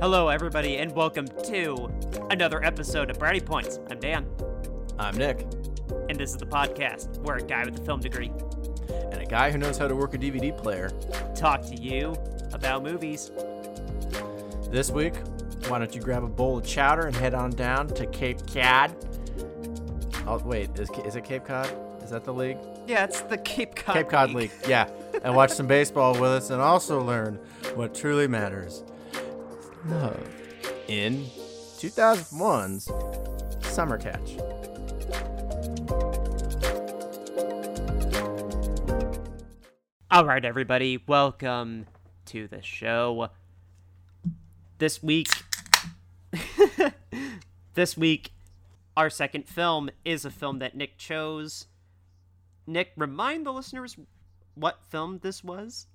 Hello, everybody, and welcome to another episode of Brownie Points. I'm Dan, I'm Nick, and this is the podcast where a guy with a film degree and a guy who knows how to work a DVD player. talk to you about movies. This week, why don't you grab a bowl of chowder and head on down to Cape Cod? Oh, wait, is, is it Cape Cod? Is that the league? Yeah, it's the Cape Cod. Cape Cod League, yeah. And watch some baseball with us and also learn what truly matters love in 2001's Summer Catch. All right, everybody, welcome to the show. This week, this week, our second film is a film that Nick chose. Nick, remind the listeners what film this was.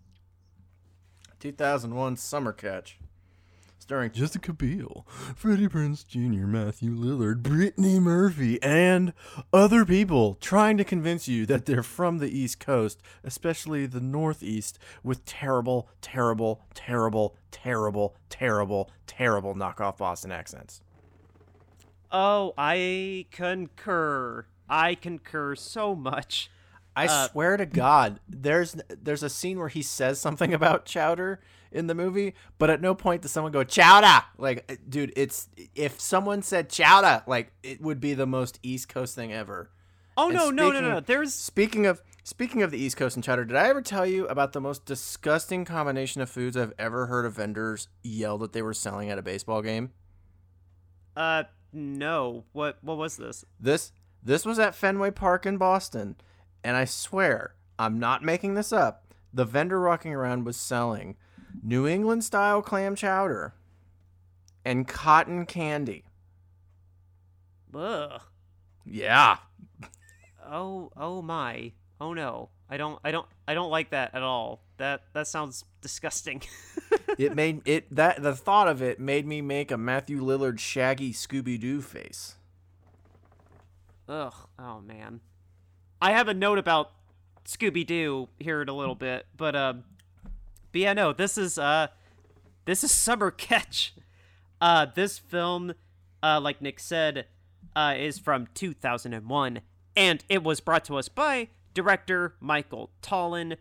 2001 Summer Catch. Starring Jessica Biel, Freddie Prinze Jr., Matthew Lillard, Brittany Murphy, and other people trying to convince you that they're from the East Coast, especially the Northeast, with terrible, terrible, terrible, terrible, terrible, terrible knockoff Boston accents. Oh, I concur. I concur so much. I Uh, swear to God, there's there's a scene where he says something about chowder in the movie, but at no point does someone go chowder. Like, uh, dude, it's if someone said chowder, like it would be the most East Coast thing ever. Oh And no, no, no, no, no. There's Speaking of speaking of the East Coast and chowder, did I ever tell you about the most disgusting combination of foods I've ever heard of vendors yell that they were selling at a baseball game? uh no. What what was this? This this was at Fenway Park in Boston, and I swear I'm not making this up. The vendor walking around was selling New England style clam chowder and cotton candy. Ugh. Yeah. Oh, oh my. Oh no. I don't I don't I don't like that at all. That that sounds disgusting. It made it that the thought of it made me make a Matthew Lillard shaggy Scooby Doo face. Ugh. Oh man. I have a note about Scooby Doo here in a little bit, but um, but yeah, no, this is uh, this is Summer Catch. Uh, this film, uh, like Nick said, uh, is from 2001, and it was brought to us by director Michael Tollin,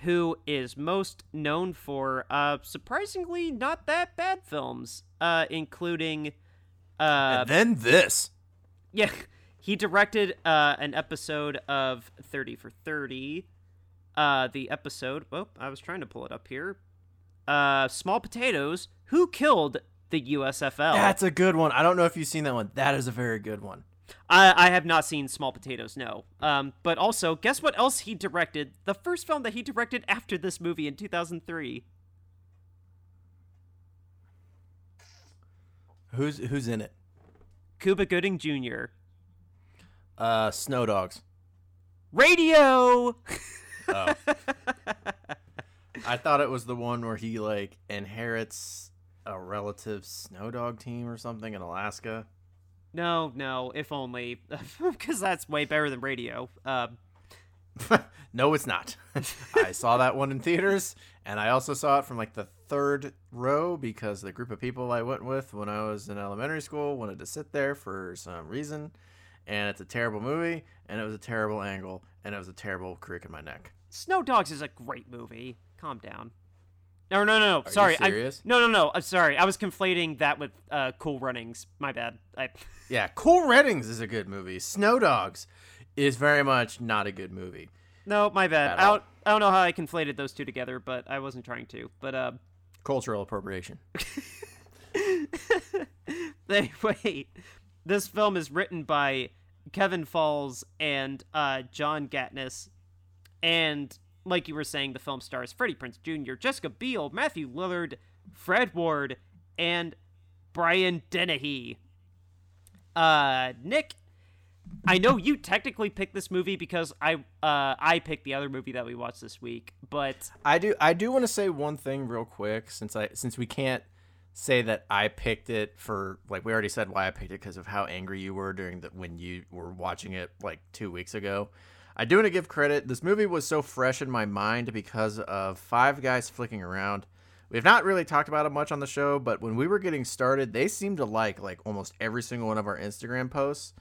who is most known for uh, surprisingly not that bad films, uh, including uh, and then this. yeah, he directed uh, an episode of 30 for 30. Uh, the episode, oh, I was trying to pull it up here. Uh, Small Potatoes, Who Killed the USFL? That's a good one. I don't know if you've seen that one. That is a very good one. I, I have not seen Small Potatoes, no. Um, but also, guess what else he directed? The first film that he directed after this movie in 2003. Who's who's in it? Cuba Gooding Jr. Uh, Snow Dogs. Radio! Oh. I thought it was the one where he like inherits a relative snow dog team or something in Alaska. no, no, if only. Because that's way better than radio. Um, no, it's not. I saw that one in theaters, and I also saw it from like the third row because the group of people I went with when I was in elementary school wanted to sit there for some reason. And it's a terrible movie, and it was a terrible angle, and it was a terrible crick in my neck. Snow Dogs is a great movie. Calm down. No, no, no, no. you sorry. I- serious? no, no, no. I'm sorry. I was conflating that with uh, Cool Runnings. My bad. I, Yeah, Cool Runnings is a good movie. Snow Dogs is very much not a good movie. no, my bad. I don't, I don't know how I conflated those two together, but I wasn't trying to. But uh, Cultural appropriation. anyway, this film is written by Kevin Falls and uh, John Gatins, and like you were saying, the film stars Freddie Prinze Jr., Jessica Biel, Matthew Lillard, Fred Ward, and Brian Dennehy. Uh, Nick, I know you technically picked this movie because I uh I picked the other movie that we watched this week, but I do I do want to say one thing real quick since I since we can't say that I picked it for like we already said why I picked it because of how angry you were during the when you were watching it like 2 weeks ago. I do want to give credit. This movie was so fresh in my mind because of Five Guys flicking around we've not really talked about it much on the show, but when we were getting started, they seemed to like like almost every single one of our Instagram posts.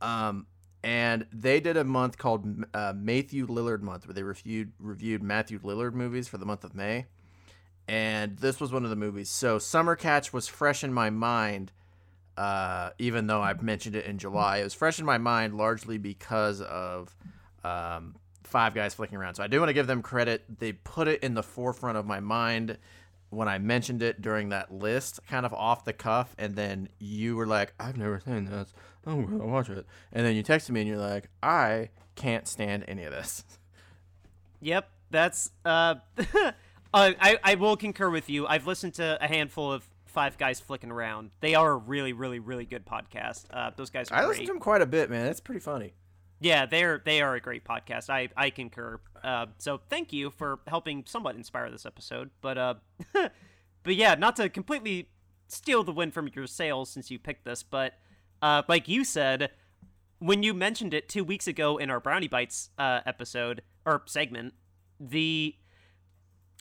Um, and they did a month called uh, Matthew Lillard month, where they reviewed reviewed Matthew Lillard movies for the month of May. And this was one of the movies. So Summer Catch was fresh in my mind, uh, even though I mentioned it in July. It was fresh in my mind largely because of um, Five Guys flicking around. So I do want to give them credit. They put it in the forefront of my mind when I mentioned it during that list, kind of off the cuff, and then you were like, "I've never seen this. I'm gonna watch it." And then you texted me and you're like, "I can't stand any of this." Yep, that's uh, I I will concur with you. I've listened to a handful of Five Guys flicking around. They are a really really really good podcast. Uh, those guys are I listen to them quite a bit, man. It's pretty funny. Yeah, they're they are a great podcast. I I concur. Uh, so thank you for helping somewhat inspire this episode. But uh, but yeah, not to completely steal the win from your sails since you picked this, but uh, like you said, when you mentioned it two weeks ago in our Brownie Bites uh, episode or segment, the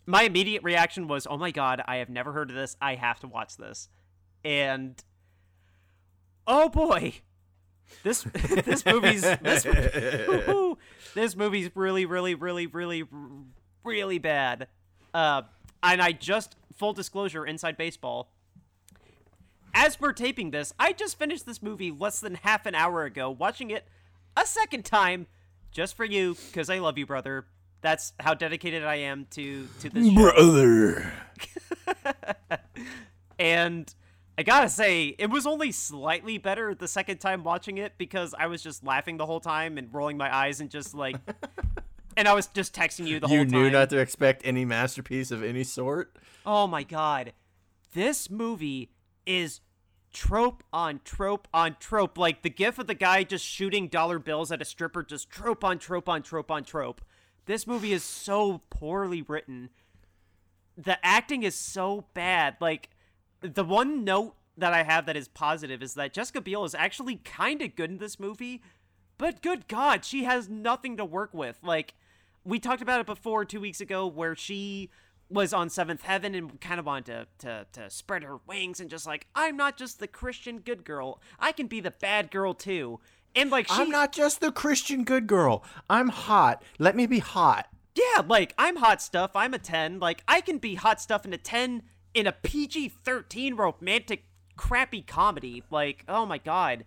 my immediate reaction was, "Oh my god, I have never heard of this. I have to watch this," and oh boy this this movie's this, this movie's really really really really really bad. Uh, and I just full disclosure inside baseball. As we're taping this, I just finished this movie less than half an hour ago, watching it a second time just for you because I love you, brother. That's how dedicated I am to to this brother. and I gotta say, it was only slightly better the second time watching it because I was just laughing the whole time and rolling my eyes and just like, and I was just texting you the You whole time. You knew not to expect any masterpiece of any sort. Oh my god, this movie is trope on trope on trope. Like the gif of the guy just shooting dollar bills at a stripper, just trope on trope on trope on trope. This movie is so poorly written. The acting is so bad. Like the one note that I have that is positive is that Jessica Biel is actually kind of good in this movie, but good God, she has nothing to work with. Like, we talked about it before two weeks ago where she was on Seventh Heaven and kind of wanted to, to, to spread her wings and just like, I'm not just the Christian good girl, I can be the bad girl too. And like, she, I'm not just the Christian good girl. I'm hot. Let me be hot. yeah, like, I'm hot stuff, I'm a 10. Like, I can be hot stuff in a 10 in a PG 13 romantic crappy comedy. Like, oh my god.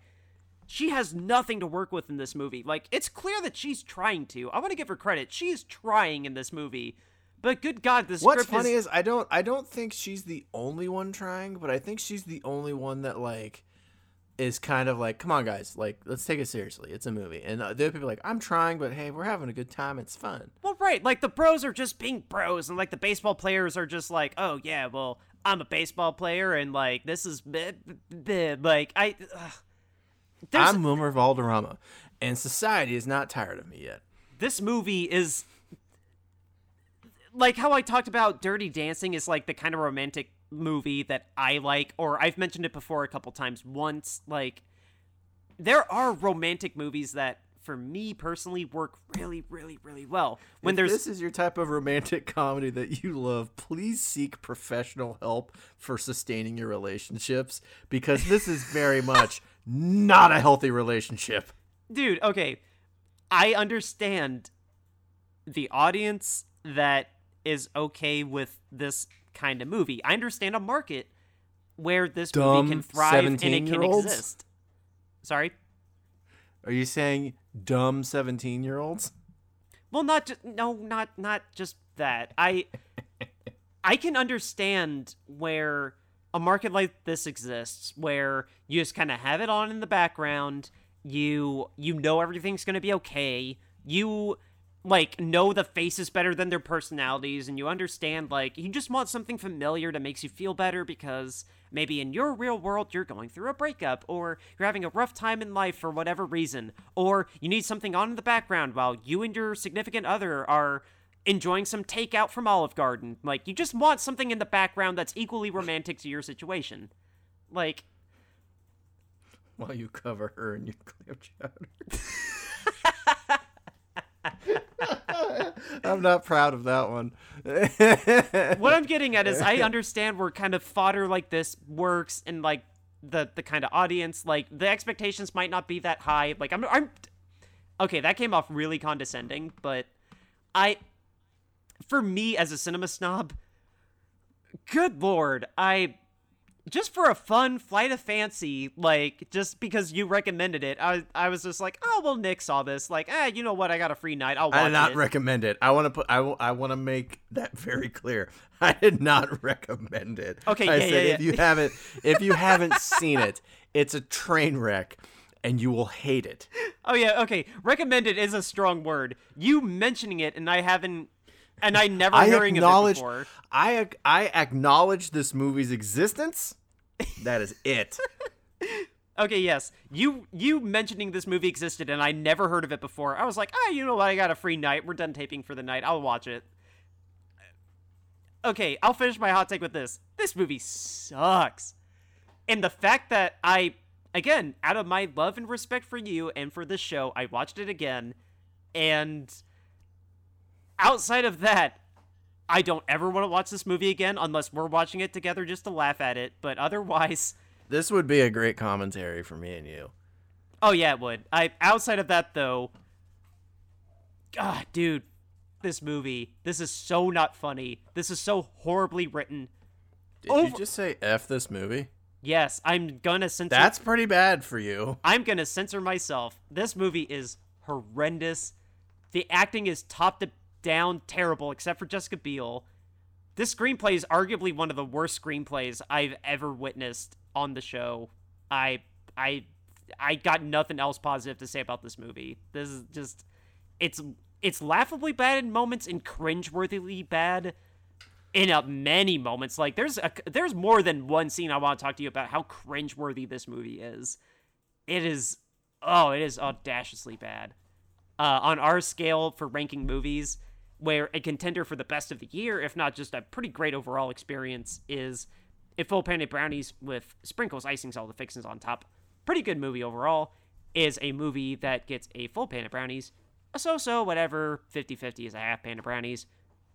She has nothing to work with in this movie. Like, it's clear that she's trying to. I want to give her credit. She's trying in this movie. But good god, this What's funny is, is I don't I don't think she's the only one trying, but I think she's the only one that like is kind of like, come on guys, like let's take it seriously. It's a movie. And uh, the other people are like, I'm trying, but hey, we're having a good time. It's fun. Well, right. Like, the bros are just being bros, and, like, the baseball players are just like, oh, yeah, well, I'm a baseball player, and, like, this is. bleh, bleh, bleh." Like, I. I'm Wilmer Valderrama, and society is not tired of me yet. this movie is like how I talked about Dirty Dancing is like the kind of romantic movie that I like, or I've mentioned it before a couple times. Once, like, there are romantic movies that, for me personally, work really, really, really well. When if there's this is your type of romantic comedy that you love, please seek professional help for sustaining your relationships because this is very much not a healthy relationship. dude okay i understand the audience that is okay with this kind of movie. I understand a market where this Dumb movie can thrive and it can 17-year-olds? exist. Sorry? Are you saying dumb 17 year olds? well not just no not not just that. I i can understand where a market like this exists where you just kind of have it on in the background. You you know everything's going to be okay. You like know the faces better than their personalities and you understand like you just want something familiar that makes you feel better because maybe in your real world you're going through a breakup or you're having a rough time in life for whatever reason or you need something on in the background while you and your significant other are enjoying some takeout from Olive Garden like you just want something in the background that's equally romantic to your situation like While you cover her in your clam chowder. I'm not proud of that one. what I'm getting at is I understand where kind of fodder like this works and like the the kind of audience like the expectations might not be that high. Like I'm I'm okay. That came off really condescending, but I for me as a cinema snob, good lord, I just for a fun flight of fancy, like just because you recommended it, I I was just like, oh well, Nick saw this, like, eh, you know what, I got a free night, I'll watch I did not it. recommend it. I want to put. I, w- I want to make that very clear. I did not recommend it. Okay, I yeah, said yeah, if you haven't, if you haven't seen it, it's a train wreck, and you will hate it. oh yeah, okay, recommended is a strong word. You mentioning it, and I haven't, and I never I hearing of it before. I I acknowledge this movie's existence. That is it. Okay, yes, you you mentioning this movie existed, and I never heard of it before. I was like, ah, you know what, I got a free night. We're done taping for the night. I'll watch it. Okay, I'll finish my hot take with this. This movie sucks. And the fact that I, again, out of my love and respect for you and for this show, I watched it again. And outside of that, I don't ever want to watch this movie again unless we're watching it together just to laugh at it. But otherwise, This would be a great commentary for me and you. oh yeah, it would. I outside of that though, God, dude, this movie, this is so not funny. This is so horribly written. Did Over- you just say f this movie? Yes, I'm gonna censor. That's pretty bad for you. I'm gonna censor myself. This movie is horrendous. The acting is top to down terrible, except for Jessica Biel. This screenplay is arguably one of the worst screenplays I've ever witnessed on the show. I I I got nothing else positive to say about this movie. This is just it's it's laughably bad in moments and cringeworthily bad in many moments. Like there's a there's more than one scene I want to talk to you about how cringeworthy this movie is. It is oh, it is audaciously bad. Uh, on our scale for ranking movies, where a contender for the best of the year, if not just a pretty great overall experience, is if Full Panda Brownies with sprinkles, icings, all the fixings on top. Pretty good movie overall. Is a movie that gets a full Panda Brownies, a so-so, whatever, 50-50 is a half Panda Brownies.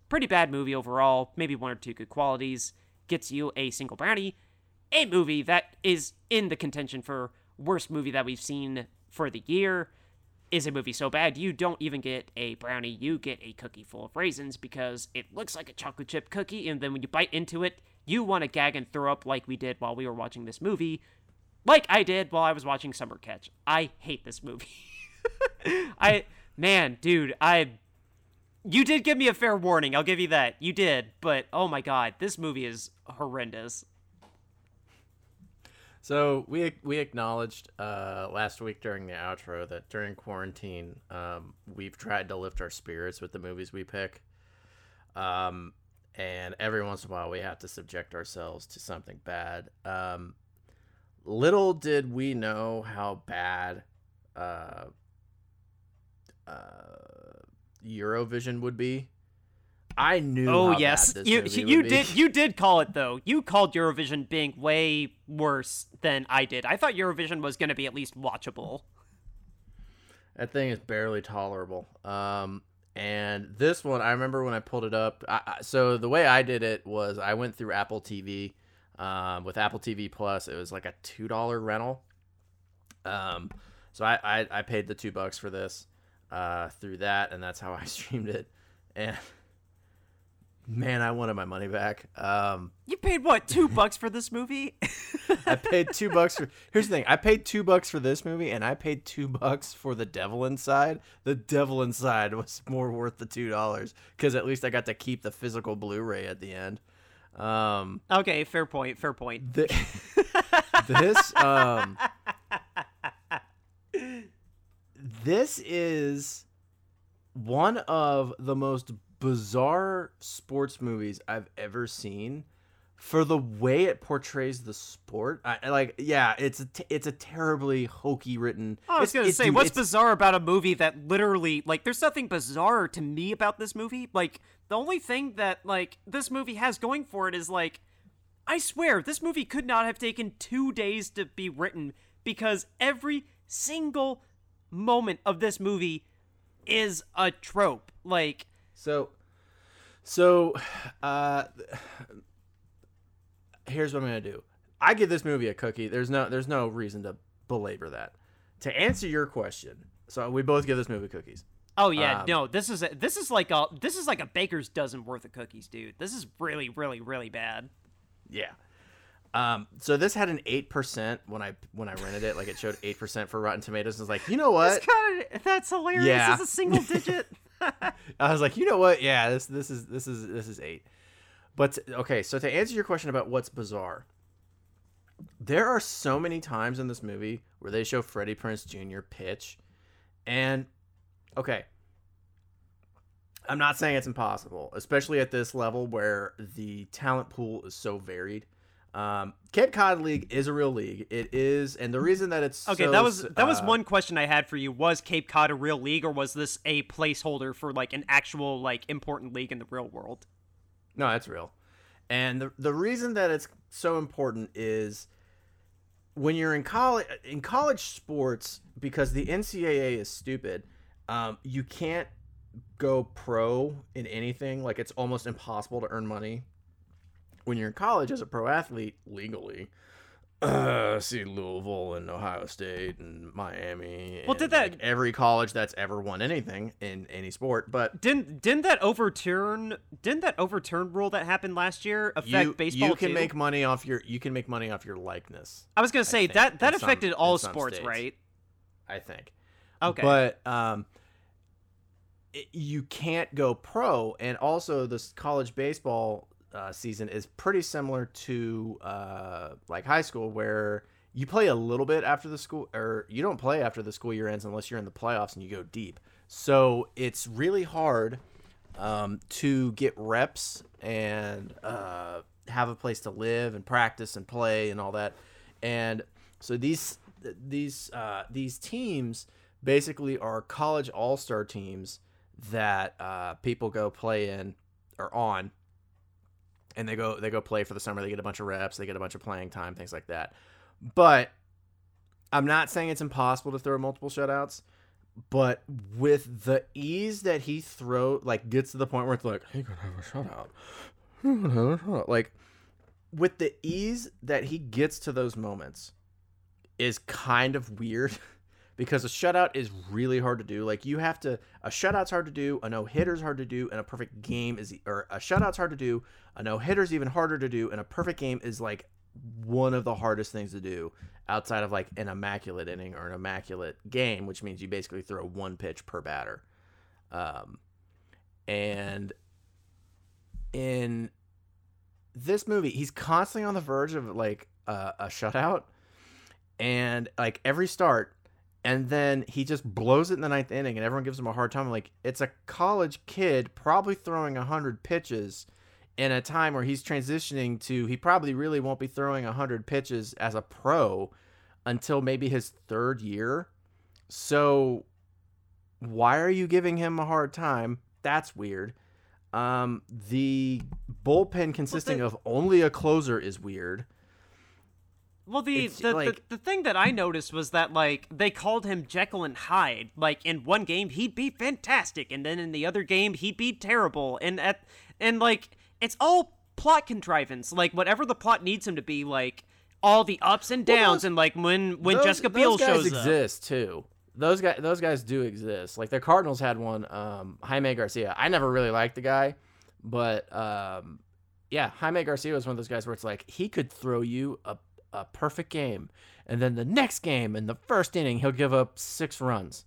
Pretty bad movie overall, maybe one or two good qualities. Gets you a single brownie. A movie that is in the contention for worst movie that we've seen for the year is a movie so bad you don't even get a brownie, you get a cookie full of raisins because it looks like a chocolate chip cookie, and then when you bite into it, you want to gag and throw up like we did while we were watching this movie. Like I did while I was watching Summer Catch. I hate this movie. I man, dude, I you did give me a fair warning. I'll give you that. You did, but oh my god, this movie is horrendous. So we we acknowledged uh, last week during the outro that during quarantine, um, we've tried to lift our spirits with the movies we pick, um, and every once in a while we have to subject ourselves to something bad. Um, little did we know how bad uh, uh, Eurovision would be. I knew. Oh how yes, bad this you movie you would be. did you did call it though. You called Eurovision being way worse than I did. I thought Eurovision was going to be at least watchable. That thing is barely tolerable. Um, and this one, I remember when I pulled it up. I, I, so the way I did it was I went through Apple TV. Um, with Apple TV Plus, it was like a two dollar rental. Um, so I, I I paid the two bucks for this uh, through that, and that's how I streamed it. And man, I wanted my money back. Um, You paid what two bucks for this movie? I paid two bucks for. Here's the thing: I paid two bucks for this movie, and I paid two bucks for the Devil Inside. The Devil Inside was more worth the two dollars because at least I got to keep the physical Blu-ray at the end. Um, okay, fair point. Fair point. th- this um, this is one of the most bizarre sports movies I've ever seen for the way it portrays the sport. I, like, yeah, it's a t- it's a terribly hokey written. Oh, I was gonna say, dude, what's bizarre about a movie that literally, like, there's nothing bizarre to me about this movie. Like, the only thing that, like, this movie has going for it is, like, I swear, this movie could not have taken two days to be written because every single moment of this movie is a trope. Like, So, so, uh, here's what I'm gonna do. I give this movie a cookie. There's no, there's no reason to belabor that. To answer your question, so we both give this movie cookies. oh yeah, Um, no, this is a, this is like a this is like a baker's dozen worth of cookies, dude. This is really, really, really bad. Yeah. Um, so this had an eight percent when I when I rented it. Like it showed eight percent for Rotten Tomatoes. I was like, you know what? That's kind of that's hilarious. Yeah. It's a single digit. I was like, you know what? Yeah, this this is this is this is eight. But okay, so to answer your question about what's bizarre, there are so many times in this movie where they show Freddie Prinze Jr. pitch, and okay, I'm not saying it's impossible, especially at this level where the talent pool is so varied. Um, Cape Cod League is a real league. It is, and the reason that it's Okay, so, that was that was uh, one question I had for you. Was Cape Cod a real league, or was this a placeholder for like an actual like important league in the real world? No, that's real. And the the reason that it's so important is when you're in college in college sports because the NCAA is stupid. Um, you can't go pro in anything. Like it's almost impossible to earn money when you're in college as a pro athlete legally. Uh, see Louisville and Ohio State and Miami. Well, and, did that- like, every college that's ever won anything in any sport? But Didn't didn't that overturn didn't that overturn rule that happened last year affect you, baseball you can too? make money off your you can make money off your likeness. I was gonna say think, that that in some- affected all sports, states. right? I think. Okay. But um, it, you can't go pro, and also this college baseball uh, season is pretty similar to uh, like high school, where you play a little bit after the school, or you don't play after the school year ends unless you're in the playoffs and you go deep. So it's really hard um, to get reps and uh, have a place to live and practice and play and all that. And so these these uh, these teams basically are college all star teams that uh, people go play in or on, and they go they go play for the summer. They get a bunch of reps, they get a bunch of playing time, things like that. But I'm not saying it's impossible to throw multiple shutouts but with the ease that he throw like gets to the point where it's like he could have a shutout he could have a shutout like with the ease that he gets to those moments is kind of weird because a shutout is really hard to do like you have to a shutout's hard to do a no-hitter's hard to do and a perfect game is or a shutout's hard to do a no-hitter's even harder to do and a perfect game is like one of the hardest things to do outside of like an immaculate inning or an immaculate game, which means you basically throw one pitch per batter. Um, and in this movie, he's constantly on the verge of like a shutout, and like every start, and then he just blows it in the ninth inning, and everyone gives him a hard time. Like it's a college kid probably throwing hundred pitches in a time where he's transitioning to he probably really won't be throwing 100 pitches as a pro until maybe his third year. So why are you giving him a hard time? That's weird. Um, the bullpen consisting the- of only a closer is weird. Well, the the, like- the the thing that I noticed was that like they called him Jekyll and Hyde. Like in one game he'd be fantastic, and then in the other game he'd be terrible. And at and like it's all plot contrivance. Like whatever the plot needs him to be. Like all the ups and Well, downs, those- and like when when those, Jessica Biel those guys shows up. exist too. Those guys, those guys do exist. Like the Cardinals had one, um, Jaime Garcia. I never really liked the guy, but um, yeah, Jaime Garcia was one of those guys where it's like he could throw you a, a perfect game, and then the next game in the first inning he'll give up six runs.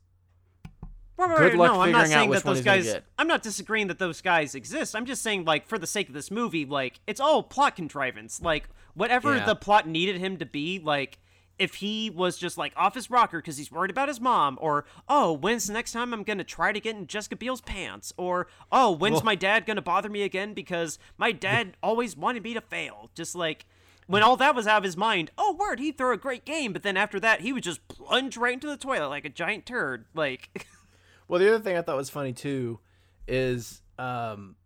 Good luck no, I'm not figuring out saying that those guys. I'm not disagreeing that those guys exist. I'm just saying, like, for the sake of this movie, like, it's all plot contrivance. Like, whatever Yeah. the plot needed him to be, like, if he was just like off his rocker because he's worried about his mom, or oh, when's the next time I'm gonna try to get in Jessica Biel's pants, or oh, when's Well- my dad gonna bother me again because my dad always wanted me to fail. Just like. When all that was out of his mind, oh word, he'd throw a great game, but then after that, he would just plunge right into the toilet like a giant turd. Like, Well, the other thing I thought was funny too is um,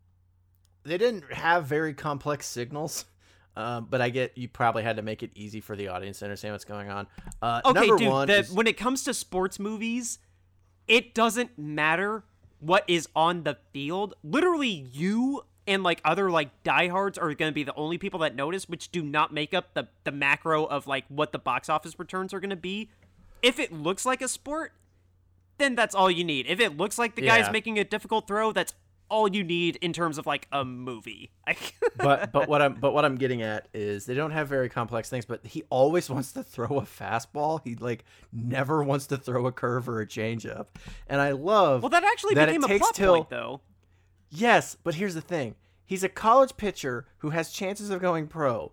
they didn't have very complex signals. Um, but I get you probably had to make it easy for the audience to understand what's going on. Uh, Okay, number dude. one the- is- when it comes to sports movies, it doesn't matter what is on the field. Literally, you and like other like diehards are going to be the only people that notice, which do not make up the the macro of like what the box office returns are going to be. If it looks like a sport, then that's all you need. If it looks like the Yeah. guy's making a difficult throw, that's all you need in terms of like a movie. but but what I'm but what I'm getting at is they don't have very complex things, but he always wants to throw a fastball. He like never wants to throw a curve or a changeup. And I love well, that actually that became a plot till point, though. Yes, but here's the thing. He's a college pitcher who has chances of going pro.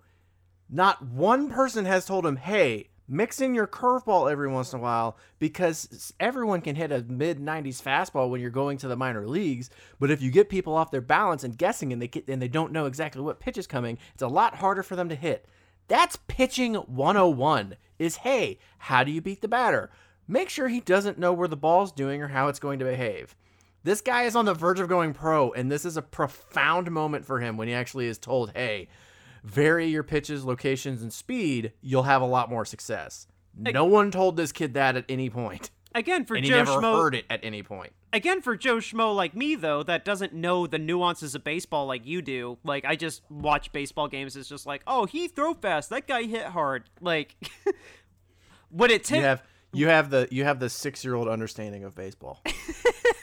Not one person has told him, "Hey, mix in your curveball every once in a while because everyone can hit a mid 90s fastball when you're going to the minor leagues, but if you get people off their balance and guessing and they get, and they don't know exactly what pitch is coming, it's a lot harder for them to hit." That's pitching 101. Is, "Hey, how do you beat the batter?" Make sure he doesn't know where the ball's doing or how it's going to behave. This guy is on the verge of going pro, and this is a profound moment for him when he actually is told, hey, vary your pitches, locations, and speed, you'll have a lot more success. No one told this kid that at any point, Again, for and he Joe never Schmo, heard it at any point. again for Joe Schmo like me though, that doesn't know the nuances of baseball like you do. Like I just watch baseball games. It's just like, oh, he throw fast. That guy hit hard. Like, would it You take? have you have the you have the six year old understanding of baseball.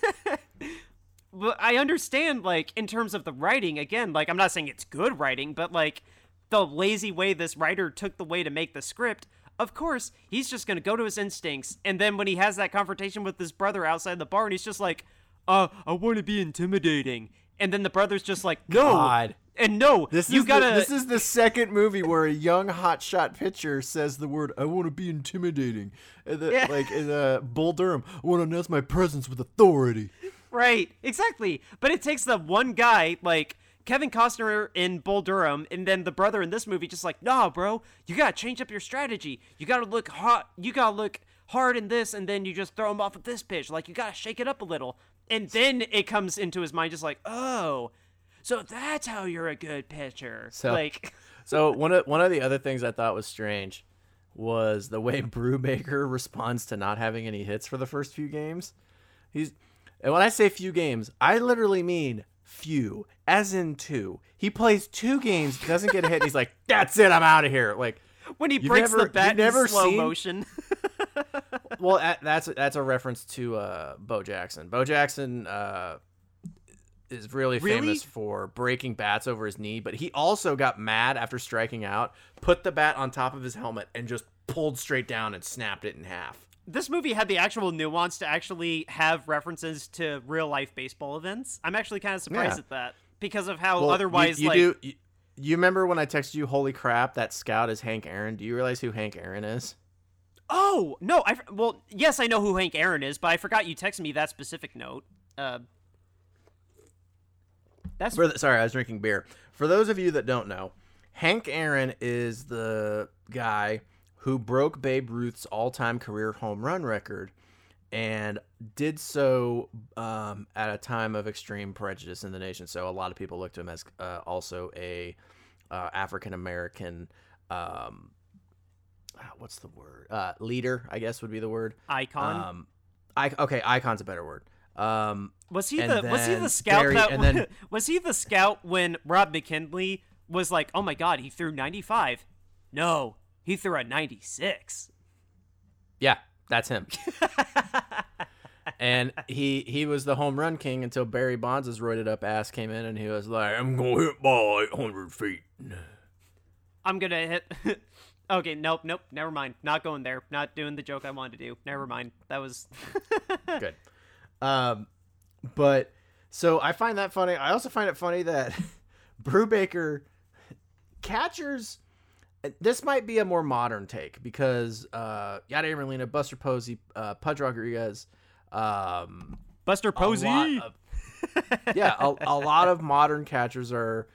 But I understand, like, in terms of the writing, again, like, I'm not saying it's good writing, but, like, the lazy way this writer took the way to make the script, of course, he's just gonna go to his instincts, and then when he has that confrontation with his brother outside the bar, and he's just like, uh, I wanna be intimidating. And then the brother's just like, no. God. And no, This you is gotta. the, this is the second movie where a young hotshot pitcher says the word "I want to be intimidating," and the, Yeah. like in uh, Bull Durham. I want to announce my presence with authority. Right, exactly. But it takes the one guy, like Kevin Costner in Bull Durham, and then the brother in this movie, just like, nah, bro, you gotta change up your strategy. You gotta look hot. You gotta look hard in this, and then you just throw him off with this pitch. Like you gotta shake it up a little, and then it comes into his mind, just like, oh, so that's how you're a good pitcher. So- like, So one of one of the other things I thought was strange was the way Brubaker responds to not having any hits for the first few games. He's and when I say few games, I literally mean few, as in two. He plays two games, doesn't get a hit, and he's like, "That's it, I'm out of here." Like, when he breaks never- the bat in slow seen- motion. well, that's that's a reference to uh, Bo Jackson. Bo Jackson uh, is really, Really? famous for breaking bats over his knee, but he also got mad after striking out, put the bat on top of his helmet, and just pulled straight down and snapped it in half. This movie had the actual nuance to actually have references to real life baseball events. I'm actually kind of surprised Yeah. at that because of how Well, you- otherwise, you, like, do. You, you remember when I texted you, "Holy crap, that scout is Hank Aaron"? Do you realize who Hank Aaron is? oh no, I well, yes, I know who Hank Aaron is, but I forgot you texted me that specific note. Uh, that's For the, sorry, I was drinking beer. For those of you that don't know, Hank Aaron is the guy who broke Babe Ruth's all-time career home run record, and did so um, at a time of extreme prejudice in the nation. So a lot of people looked to him as uh, also a uh, African American. Um, ah, what's the word? Uh, leader, I guess would be the word. icon. Um, I, okay, icon's a better word. Um, was he the was he the scout Barry- that then- was he the scout when Rob McKinley was like, oh my god, he threw 95? No, he threw a 96. Yeah, that's him. and he he was the home run king until Barry Bonds' roided up ass came in and he was like, "I'm gonna hit ball 800 feet." I'm gonna hit. okay, nope, nope, never mind. Not going there. Not doing the joke I wanted to do. Never mind. That was. Good. Um, but so I find that funny. I also find it funny that Brubaker catchers. This might be a more modern take because uh, Yadier Molina, Buster Posey, uh, Pudge Rodriguez, um, Buster Posey. of- yeah, a, a lot of modern catchers are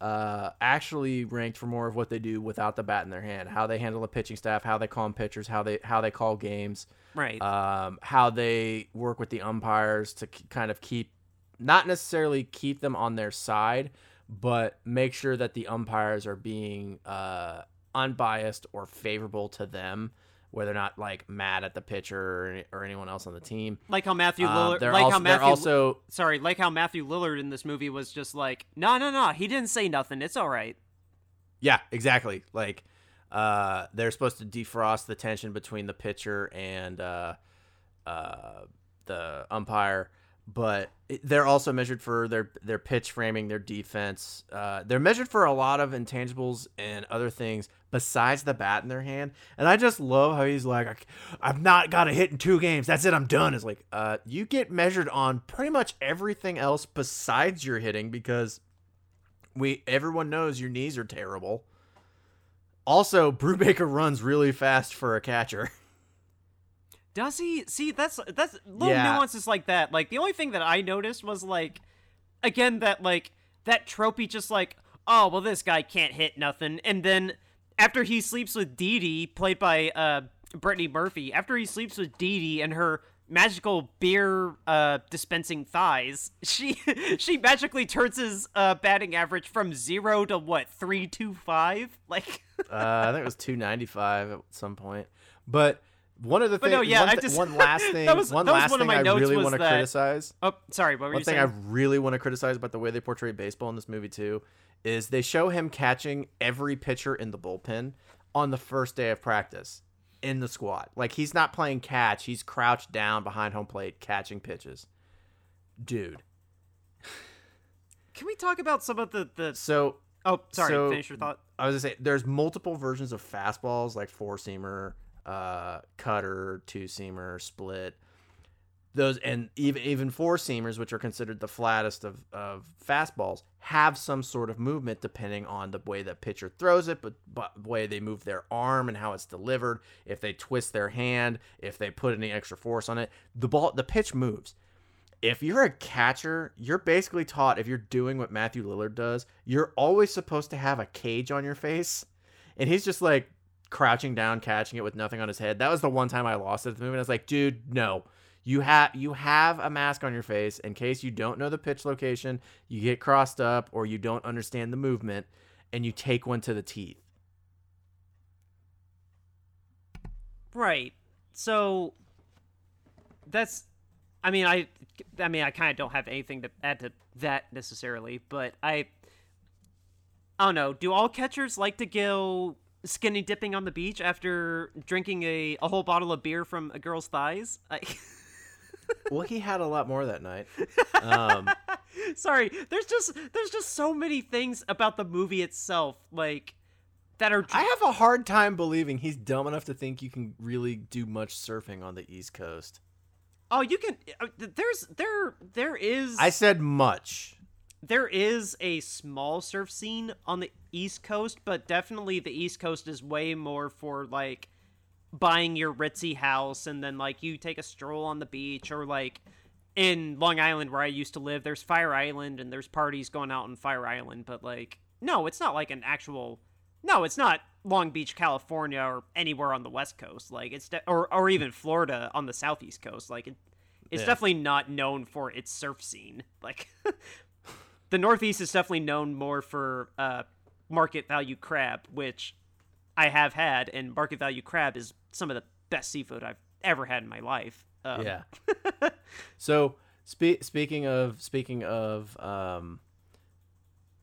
uh, actually ranked for more of what they do without the bat in their hand, how they handle the pitching staff, how they call 'em pitchers, how they how they call games, right. um, how they work with the umpires to k- kind of keep, not necessarily keep them on their side, but make sure that the umpires are being uh, unbiased or favorable to them where they're not like mad at the pitcher or, or anyone else on the team. Like how Matthew Um, Lillard, they're like also, how Matthew, they're also sorry, like how Matthew Lillard in this movie was just like, no, no, no, he didn't say nothing. It's all right. Yeah, exactly. Like uh, they're supposed to defrost the tension between the pitcher and uh, uh, the umpire, but they're also measured for their their pitch framing, their defense. Uh, they're measured for a lot of intangibles and other things besides the bat in their hand. And I just love how he's like, "I- "I've not got a hit in two games. That's it. I'm done." Is like, uh, you get measured on pretty much everything else besides your hitting because we everyone knows your knees are terrible. Also, Brubaker runs really fast for a catcher. Does he? See, that's that's little Yeah. nuances like that. Like the only thing that I noticed was like, again, that like that tropey just like, oh well, this guy can't hit nothing, and then after he sleeps with Dee Dee, played by uh Brittany Murphy, after he sleeps with Dee Dee and her magical beer uh dispensing thighs, she she magically turns his uh batting average from zero to what three two five, like. Uh, I think it was 295 at some point. But one of the things, no, yeah, one, I just- one last thing, that was- one last one thing I really want to that- criticize. Oh, sorry, what were One you thing saying? I really want to criticize about the way they portray baseball in this movie too is they show him catching every pitcher in the bullpen on the first day of practice in the squad. Like he's not playing catch; he's crouched down behind home plate catching pitches. Dude, Can we talk about some of the the? so Oh, sorry. So- finish your thought. I was gonna say there's multiple versions of fastballs like four seamer, uh, cutter, two seamer, split. Those and even even four seamers, which are considered the flattest of, of fastballs, have some sort of movement depending on the way the pitcher throws it, but but the way they move their arm and how it's delivered. If they twist their hand, if they put any extra force on it, the ball the pitch moves if you're a catcher, you're basically taught if you're doing what Matthew Lillard does, you're always supposed to have a cage on your face. And he's just like crouching down, catching it with nothing on his head. That was the one time I lost it at the movie. I was like, dude, no. You have you have a mask on your face in case you don't know the pitch location, you get crossed up, or you don't understand the movement, and you take one to the teeth. Right. So that's I mean I I mean I kind of don't have anything to add to that necessarily, but I I don't know. Do all catchers like to go skinny dipping on the beach after drinking a, a whole bottle of beer from a girl's thighs? I, well, he had a lot more that night. Um, sorry, there's just there's just so many things about the movie itself like that are I have a hard time believing he's dumb enough to think you can really do much surfing on the East Coast. Oh, you can uh, there's there there is I said much. There is a small surf scene on the East Coast, but definitely the East Coast is way more for like buying your ritzy house and then like you take a stroll on the beach or like in Long Island where I used to live, there's Fire Island and there's parties going out on Fire Island, but like no, it's not like an actual no, it's not Long Beach, California or anywhere on the West Coast. Like it's de- or or even Florida on the Southeast Coast. Like it, it's Yeah. definitely not known for its surf scene. Like the Northeast is definitely known more for uh, market value crab, which I have had, and market value crab is some of the best seafood I've ever had in my life. Um, yeah. so spe- speaking of speaking of um,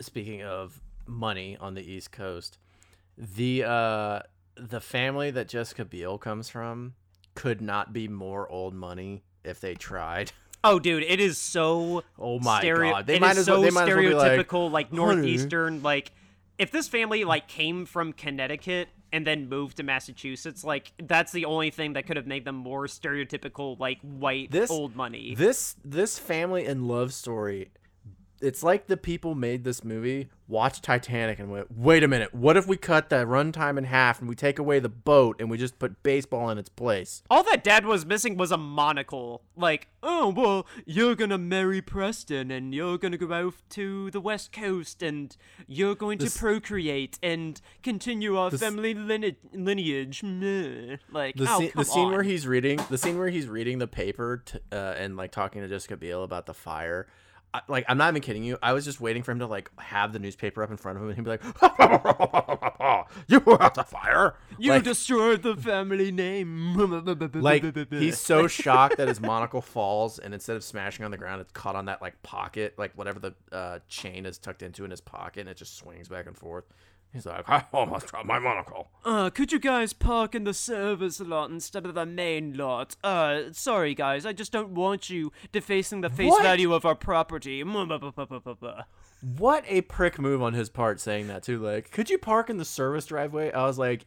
speaking of money on the East Coast, the uh, the family that Jessica Biel comes from could not be more old money if they tried. Oh, dude, it is so Oh my stereo- god! They it might is as so well. They might as well be like, stereotypical, like, "Honey." northeastern. Like, if this family like came from Connecticut and then moved to Massachusetts, like that's the only thing that could have made them more stereotypical, like white This- old money. This this family and love story, it's like the people made this movie watched Titanic and went, "Wait a minute, what if we cut the runtime in half and we take away the boat and we just put baseball in its place?" All that dad was missing was a monocle. Like, oh, well, you're gonna marry Preston and you're gonna go out to the West Coast and you're going This- to procreate and continue our This- family line- lineage. Like, The, oh, scene, the scene where he's reading the scene where he's reading the paper t- uh, and like talking to Jessica Biel about the fire. I, like I'm not even kidding you. I was just waiting for him to like have the newspaper up in front of him and he'd be like, "You were at the fire." You like, destroyed the family name. like he's so shocked that his monocle falls and instead of smashing on the ground, it's caught on that like pocket, like whatever the uh, chain is tucked into in his pocket, and it just swings back and forth. He's like, I almost dropped my monocle. Uh, could you guys park in the service lot instead of the main lot? Uh, sorry guys, I just don't want you defacing the face What? value of our property. What a prick move on his part saying that too. Like, could you park in the service driveway? I was like,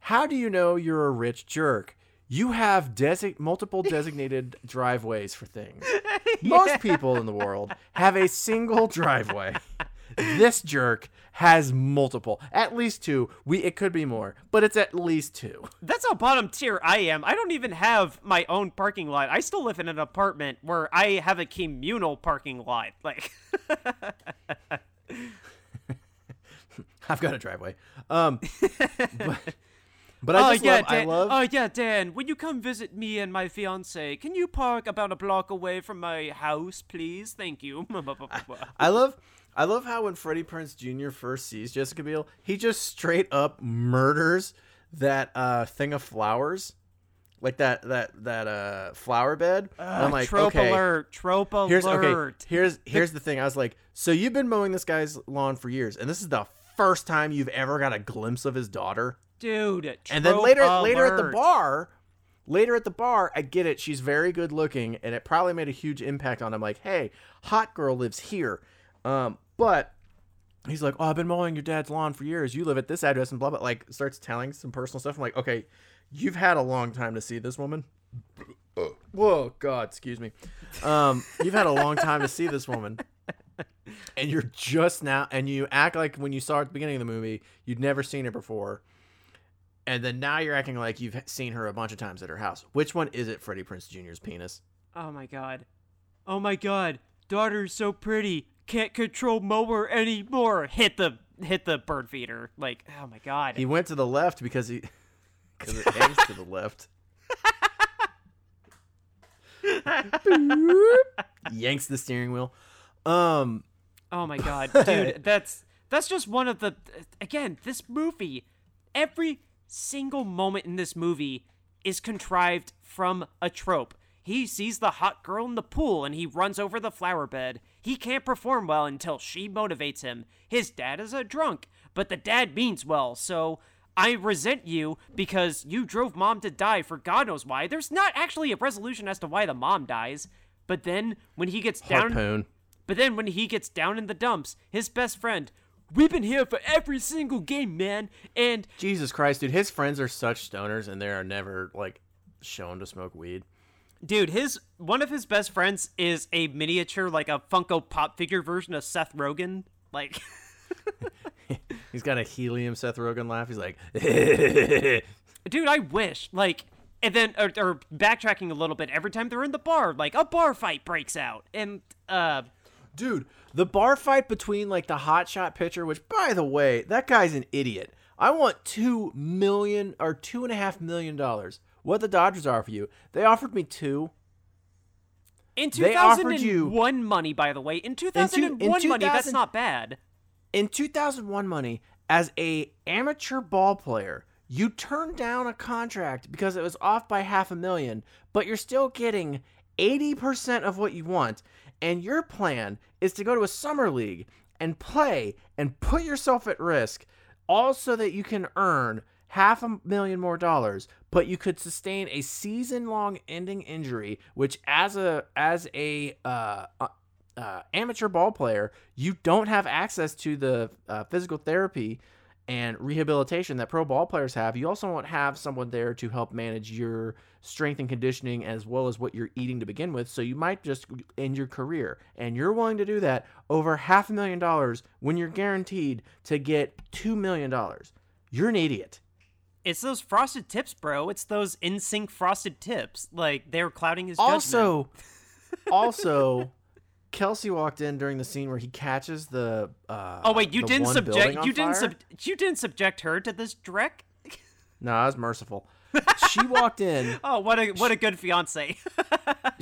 how do you know you're a rich jerk? You have desi- multiple designated driveways for things. Most people in the world have a single driveway. This jerk has multiple, at least two. We it could be more, but it's at least two. That's how bottom tier I am. I don't even have my own parking lot. I still live in an apartment where I have a communal parking lot. Like, I've got a driveway. Um, but, but I oh just yeah, love, Dan. I love. Oh yeah, Dan. When you come visit me and my fiance, can you park about a block away from my house, please? Thank you. I love I love how when Freddie Prinze Jr. first sees Jessica Biel, he just straight up murders that uh thing of flowers. Like that that that uh flower bed. And I'm like, trope okay. alert! Trope alert! Here's okay. Here's here's the thing. I was like, so you've been mowing this guy's lawn for years, and this is the first time you've ever got a glimpse of his daughter. dude. And then later later at the bar, later at the bar, I get it. She's very good looking, and it probably made a huge impact on him. Like, hey, hot girl lives here. Um, but he's like, oh, I've been mowing your dad's lawn for years. You live at this address and blah blah. Like, starts telling some personal stuff. I'm like, okay, you've had a long time to see this woman. Whoa, God, excuse me. Um, you've had a long time to see this woman. And you're just now, and you act like when you saw her at the beginning of the movie, you'd never seen her before and then now you're acting like you've seen her a bunch of times at her house. Which one is it, Freddie Prinze Jr.'s penis? Oh my god. Oh my god. daughter is so pretty. Can't control mower anymore. Hit the hit the bird feeder. Like, oh my god. He went to the left because he because it hangs to the left. Yanks the steering wheel. Um, Oh my god, dude, that's that's just one of the again, this movie, every single moment in this movie is contrived from a trope. He sees the hot girl in the pool and he runs over the flower bed. He can't perform well until she motivates him. His dad is a drunk, but the dad means well, so I resent you because you drove mom to die for God knows why. There's not actually a resolution as to why the mom dies. But then when he gets down harpoon. but then when he gets down in the dumps, his best friend, we've been here for every single game, man. And Jesus Christ, dude! His friends are such stoners, and they are never like shown to smoke weed. Dude, his one of his best friends is a miniature, like a Funko Pop figure version of Seth Rogen. Like, He's got a helium Seth Rogen laugh. He's like, dude, I wish. Like, and then or, or backtracking a little bit, every time they're in the bar, like a bar fight breaks out, and uh, Dude, the bar fight between like the hotshot pitcher, which by the way, that guy's an idiot. I want two million or two and a half million dollars. What the Dodgers are for you? They offered me two. in They offered 2001 money, by the way, in 2001 in money, that's not bad. In 2001 money, as a amateur ball player, you turned down a contract because it was off by half a million, but you're still getting 80% of what you want, and your plan is to go to a summer league and play and put yourself at risk all so that you can earn half a million more dollars but you could sustain a season long ending injury which as a as a uh, uh, amateur ball player you don't have access to the uh, physical therapy and rehabilitation that pro ball players have. You also won't have someone there to help manage your strength and conditioning as well as what you're eating to begin with. So you might just end your career and you're willing to do that over half a million dollars when you're guaranteed to get two million dollars. You're an idiot It's those frosted tips, bro. It's those NSYNC frosted tips. Like they're clouding his judgment. also also kelsey walked in during the scene where he catches the uh Oh wait, you didn't subject you didn't sub you didn't subject her to this dreck? no i was merciful she walked in Oh, what a what a good fiance.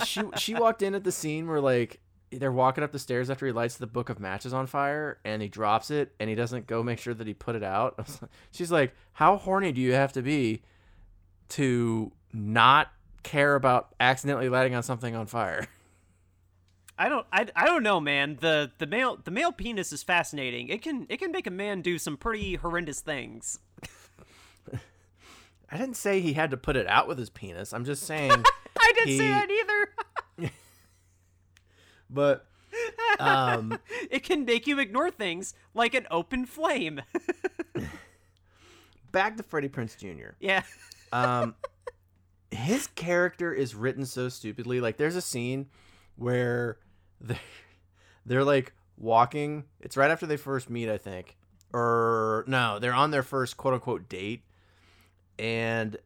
she she walked in at the scene where like they're walking up the stairs after he lights the book of matches on fire and he drops it and he doesn't go make sure that he put it out. She's like, "How horny do you have to be to not care about accidentally lighting on something on fire?" I don't I, I don't know, man. The the male the male penis is fascinating. It can it can make a man do some pretty horrendous things. I didn't say he had to put it out with his penis. I'm just saying I didn't he- say that either. But um it can make you ignore things like an open flame. back to Freddie Prinze Jr. yeah. um his character is written so stupidly like there's a scene where they're, they're like walking it's right after they first meet i think or no they're on their first quote unquote date and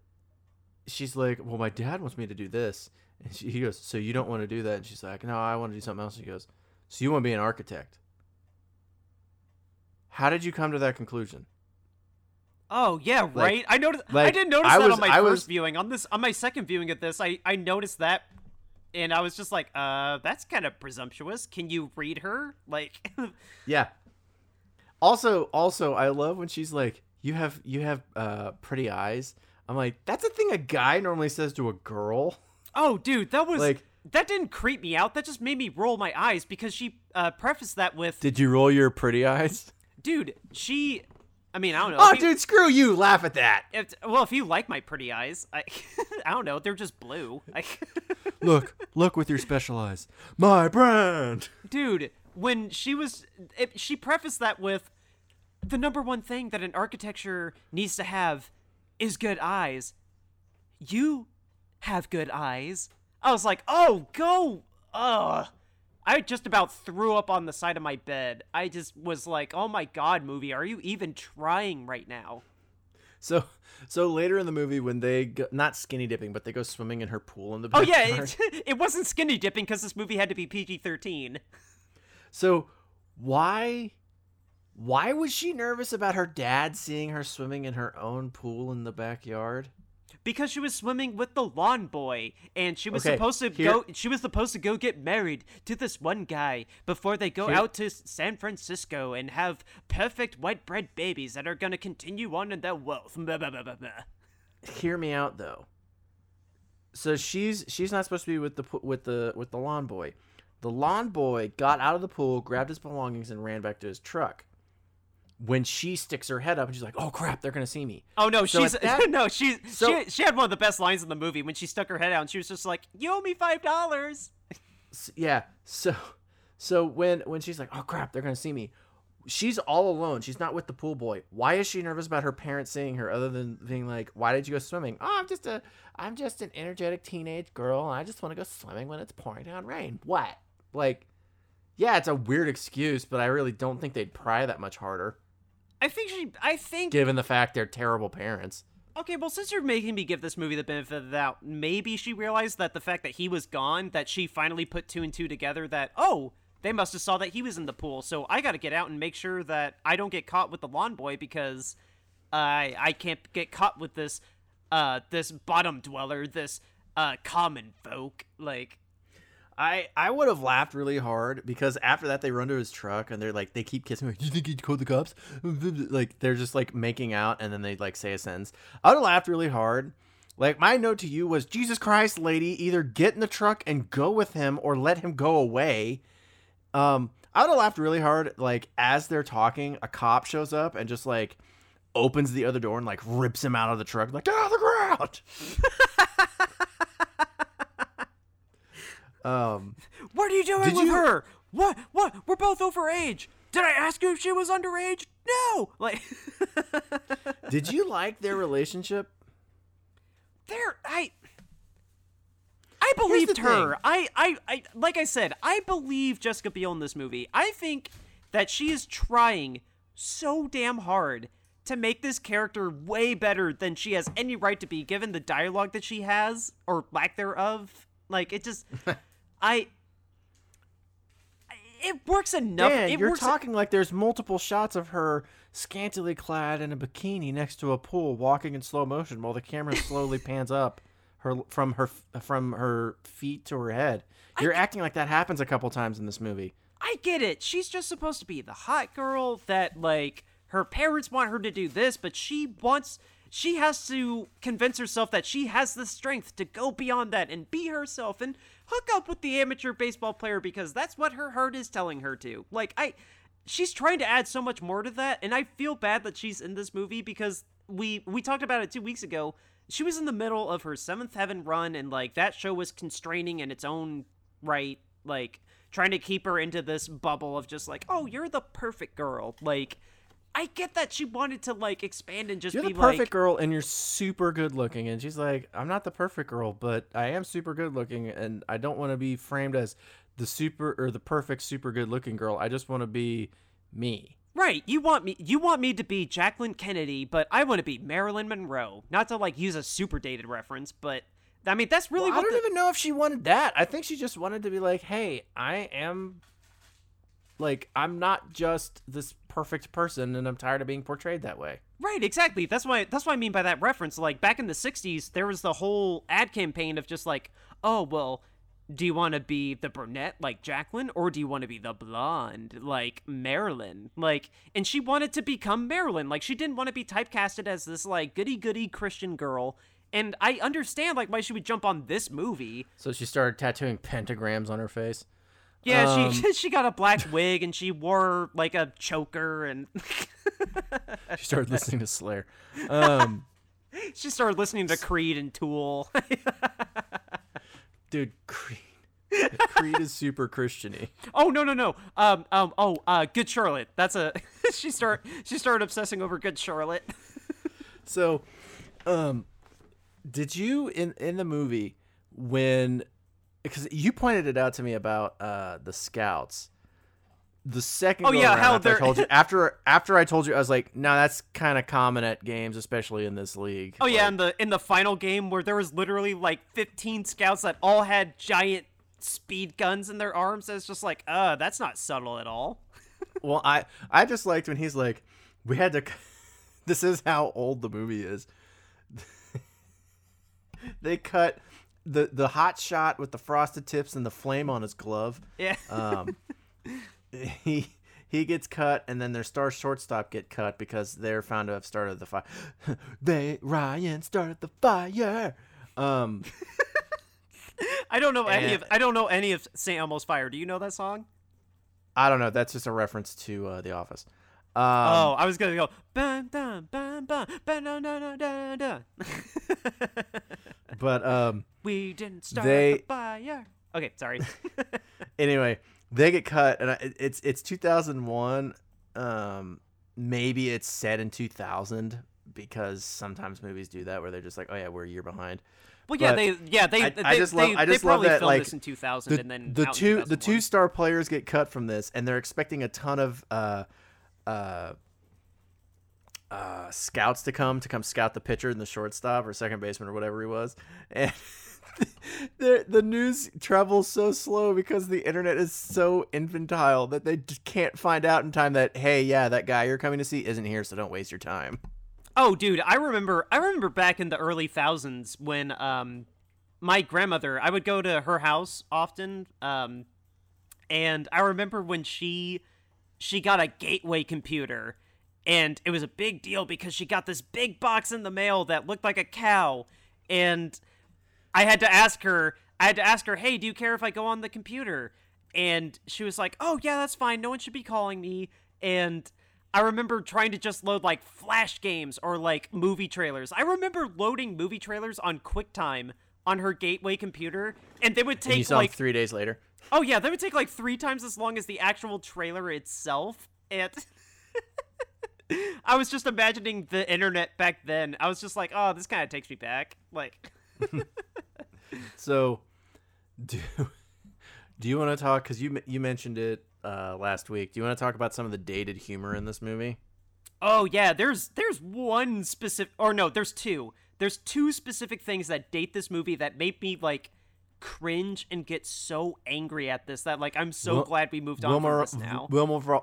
she's like well my dad wants me to do this and she, he goes so you don't want to do that and she's like no i want to do something else she goes so you want to be an architect how did you come to that conclusion Oh yeah, right. I noticed. I didn't notice I that was- on my I first was- viewing. On this, on my second viewing of this, I I noticed that, and I was just like, uh, that's kind of presumptuous. Can you read her? Like, Yeah. Also, also, I love when she's like, "You have you have uh, pretty eyes." I'm like, that's a thing a guy normally says to a girl. oh, dude, that was Like- that didn't creep me out. That just made me roll my eyes because she uh, prefaced that with, Did you roll your pretty eyes? dude, she. I mean, I don't know. Oh, you- dude, screw you! Laugh at that. if- well, if you like my pretty eyes, I, I don't know. They're just blue. Look, look with your special eyes. My brand. dude when she was it, she prefaced that with the number one thing that an architecture needs to have is good eyes you have good eyes. I was like oh go ugh. I just about threw up on the side of my bed. I just was like oh my god movie are you even trying right now? So, so later in the movie, when they go, not skinny dipping, but they go swimming in her pool in the backyard. oh yeah it, it wasn't skinny dipping because this movie had to be pg-13 So why why was she nervous about her dad seeing her swimming in her own pool in the backyard? Because she was swimming with the lawn boy and she was Okay, supposed to here- go she was supposed to go get married to this one guy before they go Here- out to San Francisco and have perfect white bread babies that are going to continue on in their wealth. Blah, blah, blah. Hear me out though. So she's she's not supposed to be with the with the with the lawn boy. The lawn boy got out of the pool, grabbed his belongings, and ran back to his truck. When she sticks her head up and she's like, "Oh crap, they're gonna see me." Oh no, So she's that- no, she so- she she had one of the best lines in the movie when she stuck her head out and she was just like, "You owe me five dollars." Yeah so so when when she's like oh crap they're gonna see me she's all alone she's not with the pool boy. Why is she nervous about her parents seeing her other than being like why did you go swimming? Oh i'm just a i'm just an energetic teenage girl and i just want to go swimming when it's pouring down rain. What? Like yeah it's a weird excuse but i really don't think they'd pry that much harder I think she I think given the fact they're terrible parents Okay, well, since you're making me give this movie the benefit of the doubt, maybe she realized that the fact that he was gone, that she finally put two and two together that, oh, they must have saw that he was in the pool, so I gotta get out and make sure that I don't get caught with the lawn boy because I I can't get caught with this uh this bottom dweller, this uh common folk. Like I I would have laughed really hard because after that they run to his truck and they're like they keep kissing like, you think he'd call the cops? Like they're just like making out and then they like say a sentence. I would have laughed really hard. Like my note to you was Jesus Christ, lady, either get in the truck and go with him or let him go away. Um, I would have laughed really hard. Like as they're talking, a cop shows up and just like opens the other door and like rips him out of the truck, like get out of the ground. um. What are you doing with you- her? What? What? We're both overage. Did I ask you if she was underage? No. Like, Did you like their relationship? there, I. I believed her. thing. I, I, I, like I said, I believe Jessica Biel in this movie. I think that she is trying so damn hard to make this character way better than she has any right to be, given the dialogue that she has or lack thereof. Like it just, I. It works enough. Dan, it you're talking like there's multiple shots of her scantily clad in a bikini next to a pool, walking in slow motion while the camera slowly pans up her from her from her feet to her head. You're acting like that happens a couple times in this movie. I get it. She's just supposed to be the hot girl that like her parents want her to do this, but she wants she has to convince herself that she has the strength to go beyond that and be herself and hook up with the amateur baseball player because that's what her heart is telling her to. Like I she's trying to add so much more to that and I feel bad that she's in this movie because we we talked about it 2 weeks ago. She was in the middle of her 7th heaven run and like that show was constraining in its own right like trying to keep her into this bubble of just like, "Oh, you're the perfect girl." Like I get that she wanted to like expand and just be like. You're be the perfect like, girl, and you're super good looking. And she's like, I'm not the perfect girl, but I am super good looking, and I don't want to be framed as the super or the perfect super good looking girl. I just want to be me. right, you want me you want me to be Jacqueline Kennedy, but I want to be Marilyn Monroe. Not to like use a super dated reference, but I mean that's really Well, I don't the, even know if she wanted that. I think she just wanted to be like, hey, I am like I'm not just this perfect person, and I'm tired of being portrayed that way. Right, exactly. That's why that's what I mean by that reference. Like back in the '60s, there was the whole ad campaign of just like, oh well, do you want to be the brunette like Jacqueline, or do you want to be the blonde like Marilyn? Like, and she wanted to become Marilyn. Like, she didn't want to be typecasted as this like goody goody Christian girl. And I understand like why she would jump on this movie. So she started tattooing pentagrams on her face. Yeah, Um, she she got a black wig and she wore like a choker and She started listening to Slayer. Um, she started listening to Creed and Tool. dude, Creed. Creed is super Christiany. Oh no no no. Um um oh uh Good Charlotte. That's a she start she started obsessing over Good Charlotte. So, um, did you in in the movie when because you pointed it out to me about uh the scouts. The second Oh, yeah, how after I told you after after I told you I was like, no, that's kind of common at games, especially in this league. Oh yeah, Like, in the in the final game where there was literally like 15 scouts that all had giant speed guns in their arms. It's just like, uh, that's not subtle at all. Well, I I just liked when he's like, we had to. This is how old the movie is. they cut the the hot shot with the frosted tips and the flame on his glove. Yeah. Um, he he gets cut, and then their star shortstop get cut because they're found to have started the fire. they Ryan started the fire. Um, I don't know any of I don't know any of St. Elmo's Fire. Do you know that song? I don't know. That's just a reference to uh, The Office. Um, oh, I was gonna go bam bam bam bam bam dun, dun, dun, dun, dun. But um, we didn't start They- the fire. Okay, sorry. anyway, they get cut, and I, it's it's 2001. Um, maybe it's set in 2000 because sometimes movies do that where they're just like, oh yeah, we're a year behind. Well, yeah, But they yeah they I- they, I just they, love- I just they love that, filmed like, this in 2000 The, and then the two the two star players get cut from this, and they're expecting a ton of uh uh. Uh, scouts to come to come scout the pitcher and the shortstop or second baseman or whatever he was, and the the news travels so slow because the internet is so infantile that they can't find out in time that hey yeah that guy you're coming to see isn't here so don't waste your time. Oh, dude, I remember. I remember back in the early thousands when um, my grandmother. I would go to her house often, um, and I remember when she she got a gateway computer, and it was a big deal because she got this big box in the mail that looked like a cow, and I had to ask her. I had to ask her, "Hey, do you care if I go on the computer?" And she was like, "Oh yeah, that's fine. No one should be calling me." And I remember trying to just load like flash games or like movie trailers. I remember loading movie trailers on QuickTime on her gateway computer, and they would take like three days later. oh yeah, they would take like three times as long as the actual trailer itself. And I was just imagining the internet back then. I was just like, oh, this kind of takes me back. Like, So, do do you want to talk? Because you you mentioned it uh, last week. Do you want to talk about some of the dated humor in this movie? Oh yeah, there's there's one specific or no, there's two. There's two specific things that date this movie that make me like cringe and get so angry at this that like I'm so Wil- glad we moved on Wilmer from this now. Wilmer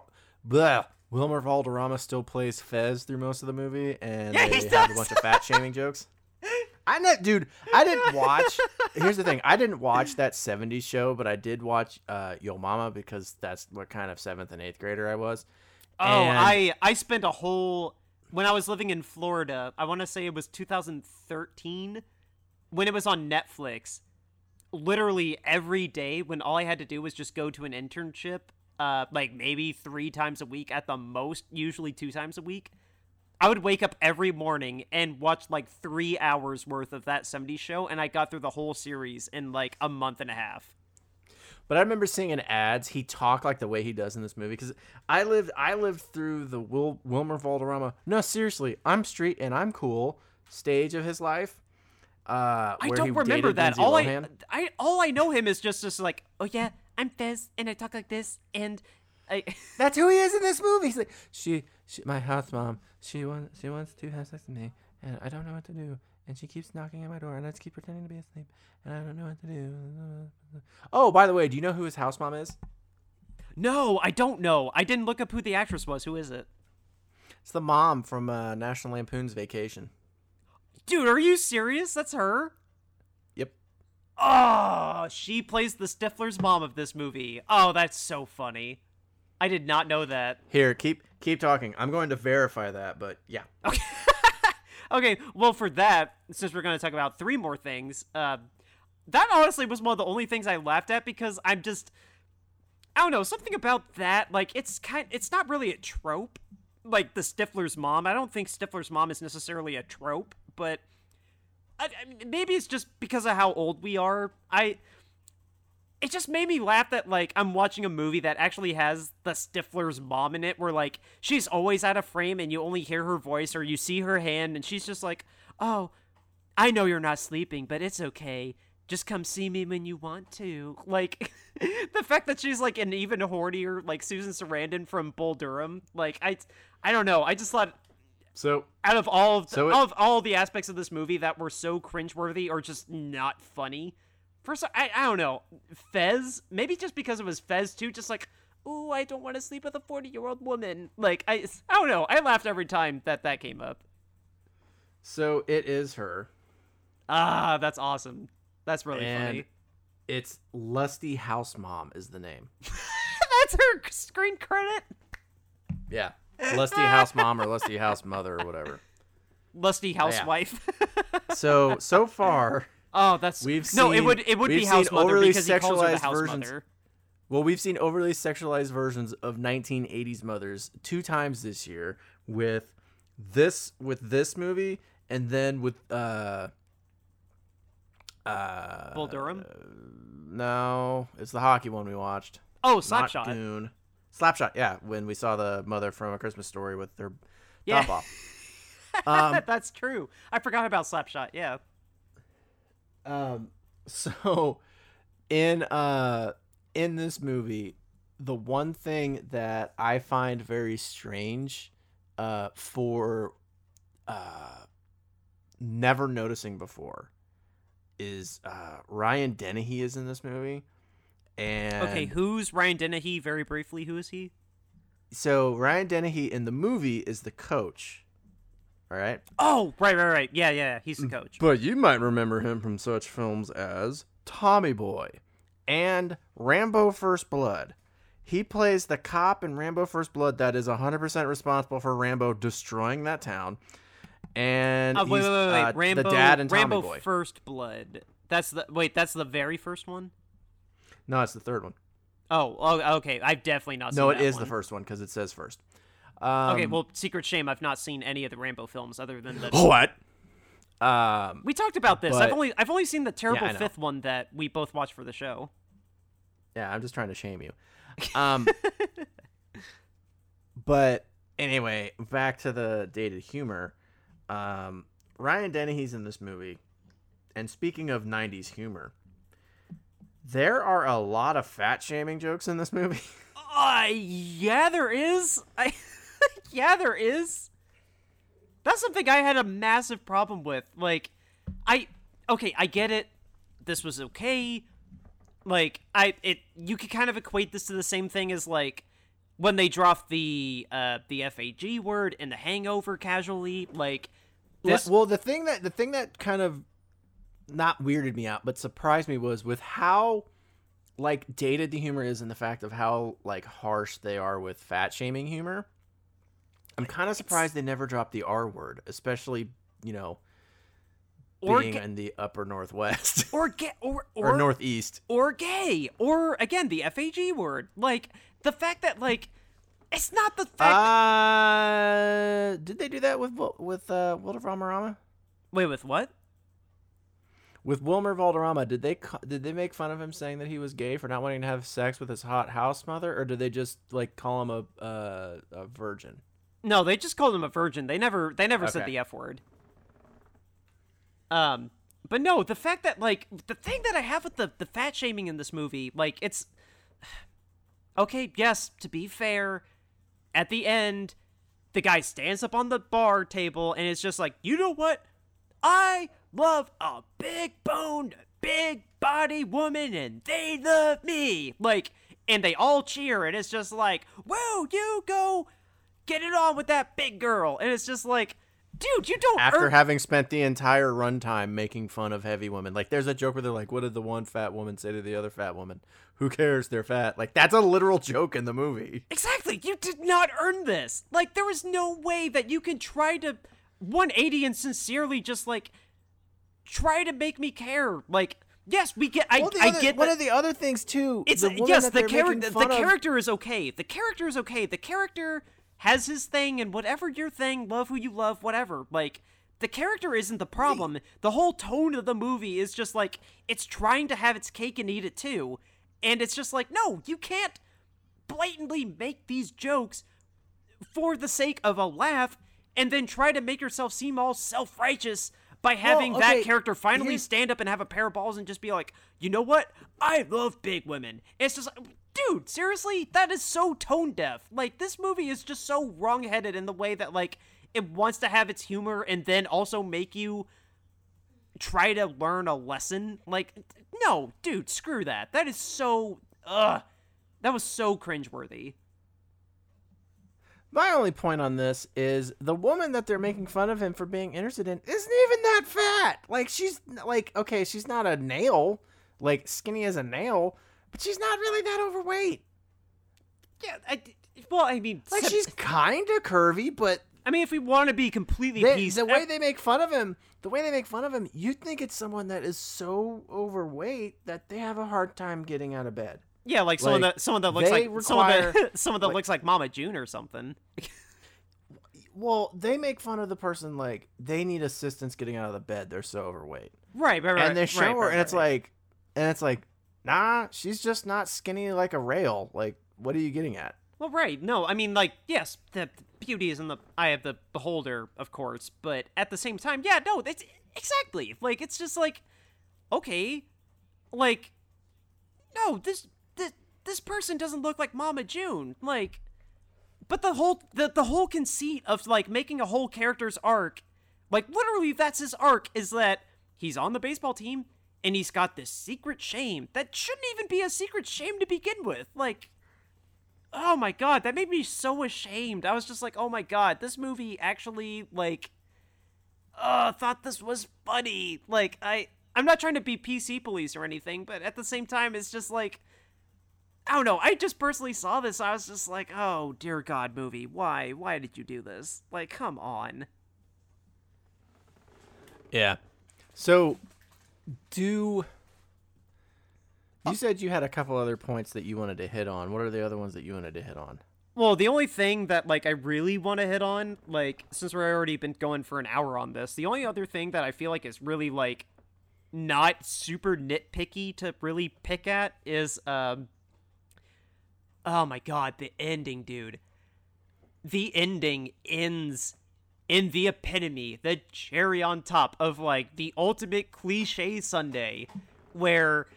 bleh. Wilmer Valderrama still plays Fez through most of the movie, and Yeah, they he have a bunch of fat shaming jokes. I know, dude. I didn't watch. here's the thing. I didn't watch that '70s show, but I did watch uh, Yo Momma because that's what kind of seventh and eighth grader I was. Oh, And- I I spent a whole when I was living in Florida. I want to say it was 2013 when it was on Netflix. Literally every day, when all I had to do was just go to an internship, uh, like maybe three times a week at the most, usually two times a week. I would wake up every morning and watch like three hours worth of that 70s show, and I got through the whole series in like a month and a half. But I remember seeing in ads he talked like the way he does in this movie because I lived I lived through the Wil- Wilmer Valderrama. No, seriously, I'm street and I'm cool stage of his life. Uh, I don't remember that. Lindsay All I, I, all I know him is just, just like, oh yeah, I'm Fez, and I talk like this, and I. That's who he is in this movie. He's like, she, she, my house mom. She wants, she wants to have sex with me, and I don't know what to do. And she keeps knocking at my door, and I just keep pretending to be asleep, and I don't know what to do. Oh, by the way, do you know who his house mom is? No, I don't know. I didn't look up who the actress was. Who is it? It's the mom from uh, National Lampoon's Vacation. Dude, are you serious? That's her. Oh, she plays the Stifler's mom of this movie. Oh, that's so funny. I did not know that. Here, keep keep talking. I'm going to verify that, but yeah. Okay, well, for that, since we're going to talk about three more things, uh, that honestly was one of the only things I laughed at because I'm just, I don't know, something about that. Like, it's kind, it's not really a trope. Like the Stifler's mom. I don't think Stifler's mom is necessarily a trope, but I, I- maybe it's just because of how old we are. I. It just made me laugh that like I'm watching a movie that actually has the Stifler's mom in it, where like she's always out of frame and you only hear her voice or you see her hand, and she's just like, "Oh, I know you're not sleeping, but it's okay. Just come see me when you want to." Like the fact that she's like an even hornier like Susan Sarandon from Bull Durham. Like I, I don't know. I just thought So out of all of, So it- all of all the aspects of this movie that were so cringeworthy or just not funny. First, I I don't know Fez. Maybe just because it was Fez too. Just like, ooh, I don't want to sleep with a forty year old woman. Like I I don't know. I laughed every time that that came up. so it is her. Ah, that's awesome. That's really And- funny. It's Lusty House Mom is the name. That's her screen credit. Yeah. Lusty House Mom or Lusty House Mother or whatever. Lusty housewife. So so far, oh, that's We've no. It would it would be house mother overly because he calls her the house versions. mother. well, we've seen overly sexualized versions of 1980s mothers two times this year with this with this movie and then with uh uh Bull Durham. no, it's the hockey one we watched. Oh, Not Slapshot. Goon. Slapshot, yeah, when we saw the mother from A Christmas Story with their Yeah. top off. Um, That's true. I forgot about Slapshot. Yeah. Um, so in uh in this movie, the one thing that I find very strange uh for uh never noticing before is uh Brian Dennehy is in this movie. And Okay, who's Brian Dennehy? Very briefly, who is he? so Brian Dennehy in the movie is the coach. All right? Oh, right, right, right. Yeah, yeah. He's the Mm. coach. But you might remember him from such films as Tommy Boy and Rambo First Blood. He plays the cop in Rambo First Blood that is 100% responsible for Rambo destroying that town. And Uh, wait, he's, wait, wait, wait. uh, Rambo. the dad and Tommy Rambo Boy. First Blood. That's the wait. That's the very first one. No, it's the third one. Oh, oh okay. I've definitely not. No, seen it that is one. the first one because it says first. Um, Okay, well, secret shame. I've not seen any of the Rambo films other than the. what? Um, We talked about this. But- I've only I've only seen the terrible know. fifth one that we both watched for the show. Yeah, I'm just trying to shame you. Um, but anyway, back to the dated humor. Um, Brian Dennehy's in this movie, and speaking of '90s humor, there are a lot of fat shaming jokes in this movie. Uh, yeah, there is. I, yeah, there is. That's something I had a massive problem with. Like, I okay, I get it. This was okay. Like, I it you could kind of equate this to the same thing as like when they dropped the uh the FAG word in the Hangover casually. Like, this well, the thing that the thing that kind of not weirded me out, but surprised me was with how like dated the humor is and the fact of how like harsh they are with fat shaming humor. I'm kind of surprised they never dropped the R word, especially you know Or being ga- in the upper northwest or gay or or or, northeast. or gay or again the FAG word. Like the fact that like it's not the fact. Uh, did they do that with with uh, Wilder Valderrama? Wait, with what? With Wilmer Valderrama, did they did they make fun of him saying that he was gay for not wanting to have sex with his hot house mother, or did they just like call him a uh, a virgin? No, they just called him a virgin. They never they never said the F word. Um but no, the fact that like the thing that I have with the the fat shaming in this movie, like it's Okay, yes, to be fair, at the end the guy stands up on the bar table and it's just like, "You know what? I love a big boned, big body woman and they love me." Like and they all cheer and it's just like, "Whoa, you go get it on with that big girl. And it's just like, dude, you don't After earn- having spent the entire runtime making fun of heavy women, like there's a joke where they're like, "What did the one fat woman say to the other fat woman? Who cares? They're fat." Like that's a literal joke in the movie. Exactly. You did not earn this. Like there is no way that you can try to 180 and sincerely just like try to make me care. Like yes, we get I, Well, I other- get one that- of the other things too. it's the yes, the character the of- character is okay. The character is okay. The character has his thing and whatever your thing, love who you love, whatever. Like the character isn't the problem. The whole tone of the movie is just like it's trying to have its cake and eat it too. And it's just like, no, you can't blatantly make these jokes for the sake of a laugh and then try to make yourself seem all self-righteous by having okay, that character finally stand up and have a pair of balls and just be like, you know what? I love big women. It's just like, dude, seriously, that is so tone deaf. Like this movie is just so wrong-headed in the way that like it wants to have its humor and then also make you try to learn a lesson. Like, no, dude, screw that. That is so, ugh, that was so cringeworthy. My only point on this is the woman that they're making fun of him for being interested in isn't even that fat. Like she's like okay, she's not a nail, like skinny as a nail, but she's not really that overweight. Yeah, I, well, I mean, Like she's kind of curvy, but I mean, if we want to be completely they, peace, the way they make fun of him, the way they make fun of him, you'd think it's someone that is so overweight that they have a hard time getting out of bed. Yeah, like someone like, that someone that looks like someone that someone that like- looks like Mama June or something. Well, they make fun of the person like they need assistance getting out of the bed. They're so overweight. Right, right, right. and they show right, her, right, and it's right. like, and it's like, nah, she's just not skinny like a rail. Like, what are you getting at? well, right. No, I mean, like, yes, the beauty is in the eye of the beholder, of course, but at the same time, yeah, no, it's exactly like it's just like, okay, like, no, this this person doesn't look like Mama June, like. But the whole the, the whole conceit of like making a whole character's arc, like literally that's his arc, is that he's on the baseball team and he's got this secret shame that shouldn't even be a secret shame to begin with. Like oh my god, that made me so ashamed. I was just like, oh my god, this movie actually like uh thought this was funny. Like I I'm not trying to be PC police or anything, but at the same time it's just like I don't know. I just personally saw this. I was just like, "Oh dear God, movie! Why? Why did you do this? Like, come on." Yeah. So, do you said you had a couple other points that you wanted to hit on? What are the other ones that you wanted to hit on? Well, the only thing that like I really want to hit on, like since we're already been going for an hour on this, the only other thing that I feel like is really like not super nitpicky to really pick at is um Oh my god, the ending, dude. The ending ends in the epitome, the cherry on top of like the ultimate cliche Sunday where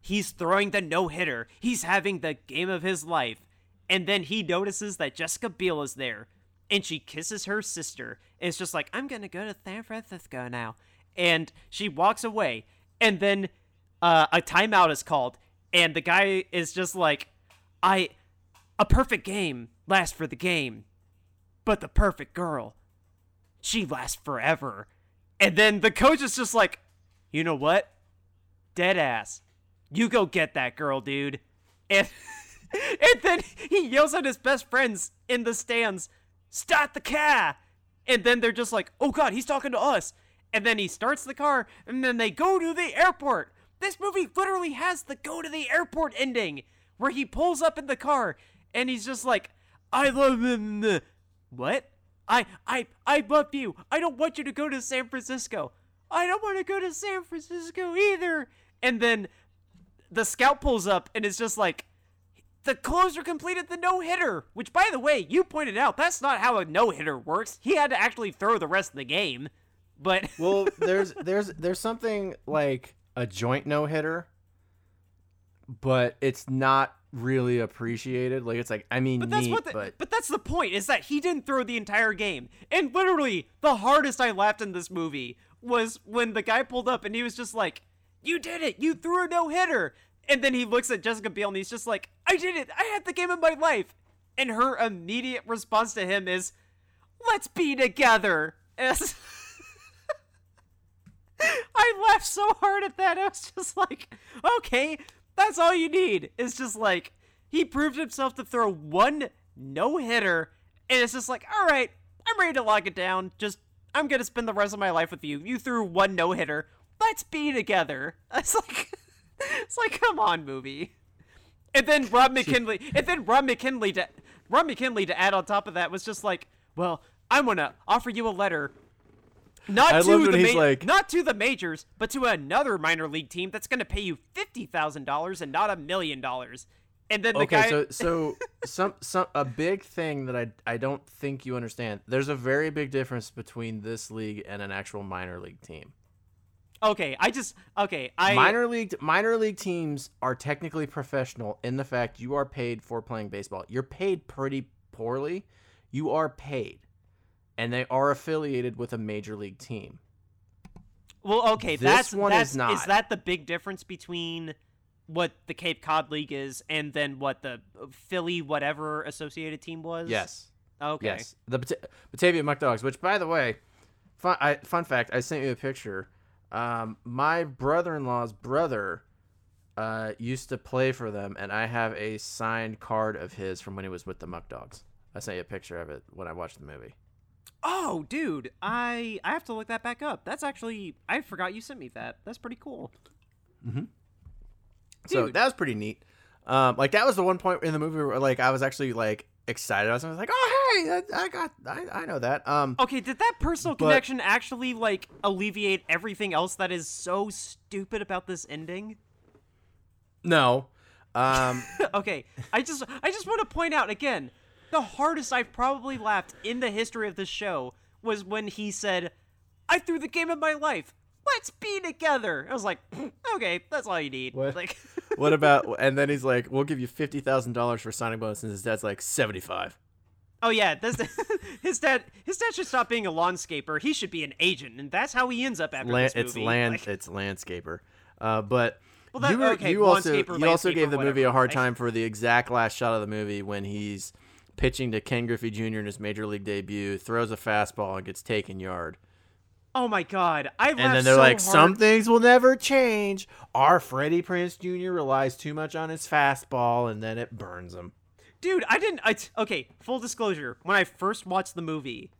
he's throwing the no hitter, he's having the game of his life, and then he notices that Jessica Biel is there and she kisses her sister. It's just like, I'm gonna go to San Francisco now. And she walks away, and then uh, a timeout is called, and the guy is just like, I. A perfect game lasts for the game, but the perfect girl, she lasts forever. And then the coach is just like, you know what? Dead ass. You go get that girl, dude. And and then he yells at his best friends in the stands, "Start the car!" And then they're just like, "Oh God, he's talking to us." And then he starts the car, and then they go to the airport. This movie literally has the go to the airport ending, where he pulls up in the car, and he's just like, "I love him." What? I I I love you. I don't want you to go to San Francisco. I don't want to go to San Francisco either. And then the scout pulls up and is just like, the closer completed the no hitter. Which, by the way, you pointed out that's not how a no hitter works. He had to actually throw the rest of the game. But Well, there's there's there's something like a joint no hitter, but it's not really appreciated. Like it's like I mean but that's neat, what the, but but that's the point is that he didn't throw the entire game. And literally, the hardest I laughed in this movie was when the guy pulled up and he was just like, "You did it! You threw a no hitter!" And then he looks at Jessica Biel and he's just like, "I did it! I had the game of my life!" And her immediate response to him is, "Let's be together." As I laughed so hard at that. I was just like, okay, that's all you need. It's just like he proved himself to throw one no hitter, and it's just like, all right, I'm ready to lock it down. Just I'm gonna spend the rest of my life with you. You threw one no hitter. Let's be together. It's like, it's like, come on, movie. And then Rob McKinley, and then Rob McKinley to Rob McKinley to add on top of that was just like, well, I'm gonna offer you a letter not I to the ma- like- not to the majors, but to another minor league team that's going to pay you fifty thousand dollars and not a million dollars. And then the okay, guy, so so some some a big thing that I I don't think you understand. There's a very big difference between this league and an actual minor league team. okay, I just okay, I minor league minor league teams are technically professional in the fact you are paid for playing baseball. You're paid pretty poorly. You are paid. And they are affiliated with a major league team. well, okay, This that's one is that's, not. Is that the big difference between what the Cape Cod League is and then what the Philly whatever associated team was? Yes. Okay. Yes. The Bata- Batavia Muck Dogs, which by the way, fun I, fun fact, I sent you a picture. Um, my brother-in-law's brother uh, used to play for them, and I have a signed card of his from when he was with the Muck Dogs. I sent you a picture of it when I watched the movie. Oh, dude, I I have to look that back up. That's actually I forgot you sent me that. That's pretty cool. So Dude. that was pretty neat. Um, like that was the one point in the movie where like I was actually like excited. I was like, oh hey, I, I got, I, I know that. Um, Okay, did that personal But- connection actually like alleviate everything else that is so stupid about this ending? no, um, okay, I just I just want to point out again, the hardest I've probably laughed in the history of this show was when he said, "I threw the game of my life. Let's be together." I was like, "Okay, that's all you need." What? Like what about? And then he's like, we'll give you fifty thousand dollars for signing bonus, and his dad's like seventy-five. Oh yeah, this, his dad his dad should stop being a landscaper. He should be an agent, and that's how he ends up after Land, this movie. it's land, Like- it's landscaper. Uh, but Well, that- you, were, okay, you also you also gave the movie a hard time for the exact last shot of the movie when he's pitching to Ken Griffey Jr. in his major league debut, throws a fastball and gets taken yard. oh my god, I And then they're so like, hard. some things will never change. Our Freddie Prinze Jr. relies too much on his fastball, and then it burns him. Dude, I didn't. I t- okay. Full disclosure: when I first watched the movie,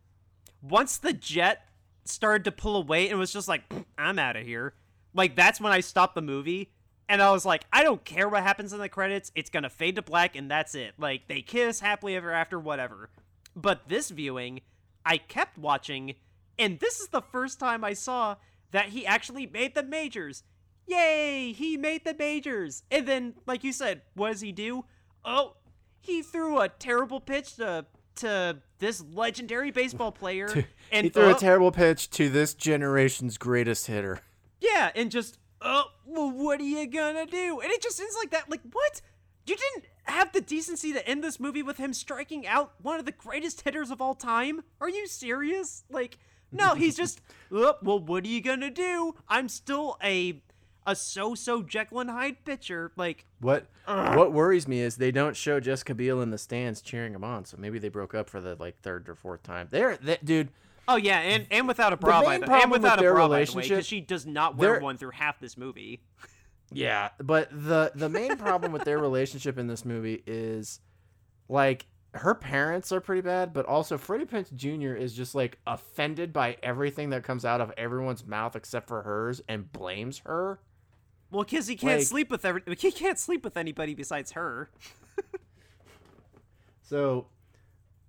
once the jet started to pull away and was just like, "I'm out of here," like that's when I stopped the movie, and I was like, "I don't care what happens in the credits. It's gonna fade to black, and that's it. Like they kiss happily ever after, whatever." But this viewing, I kept watching, and this is the first time I saw that he actually made the majors. Yay! He made the majors. And then, like you said, what does he do? Oh, he threw a terrible pitch to to this legendary baseball player, and he threw oh, a terrible pitch to this generation's greatest hitter. yeah, and just oh, well, what are you gonna do? And it just ends like that. Like what? You didn't have the decency to end this movie with him striking out one of the greatest hitters of all time? Are you serious? Like, no, he's just, oh, well, what are you gonna do? I'm still a a so-so Jekyll and Hyde pitcher. Like, What what worries me is they don't show Jessica Biel in the stands cheering him on. So maybe they broke up for the like third or fourth time. They're they, dude. Oh yeah, and and without a bra, by main the, problem and without with a bra, by the way, because she does not wear one through half this movie. Yeah, but the the main problem with their relationship in this movie is like her parents are pretty bad, but also Freddie Prinze Jr. is just like offended by everything that comes out of everyone's mouth except for hers and blames her. Well, because he can't Like- sleep with every, he can't sleep with anybody besides her. So,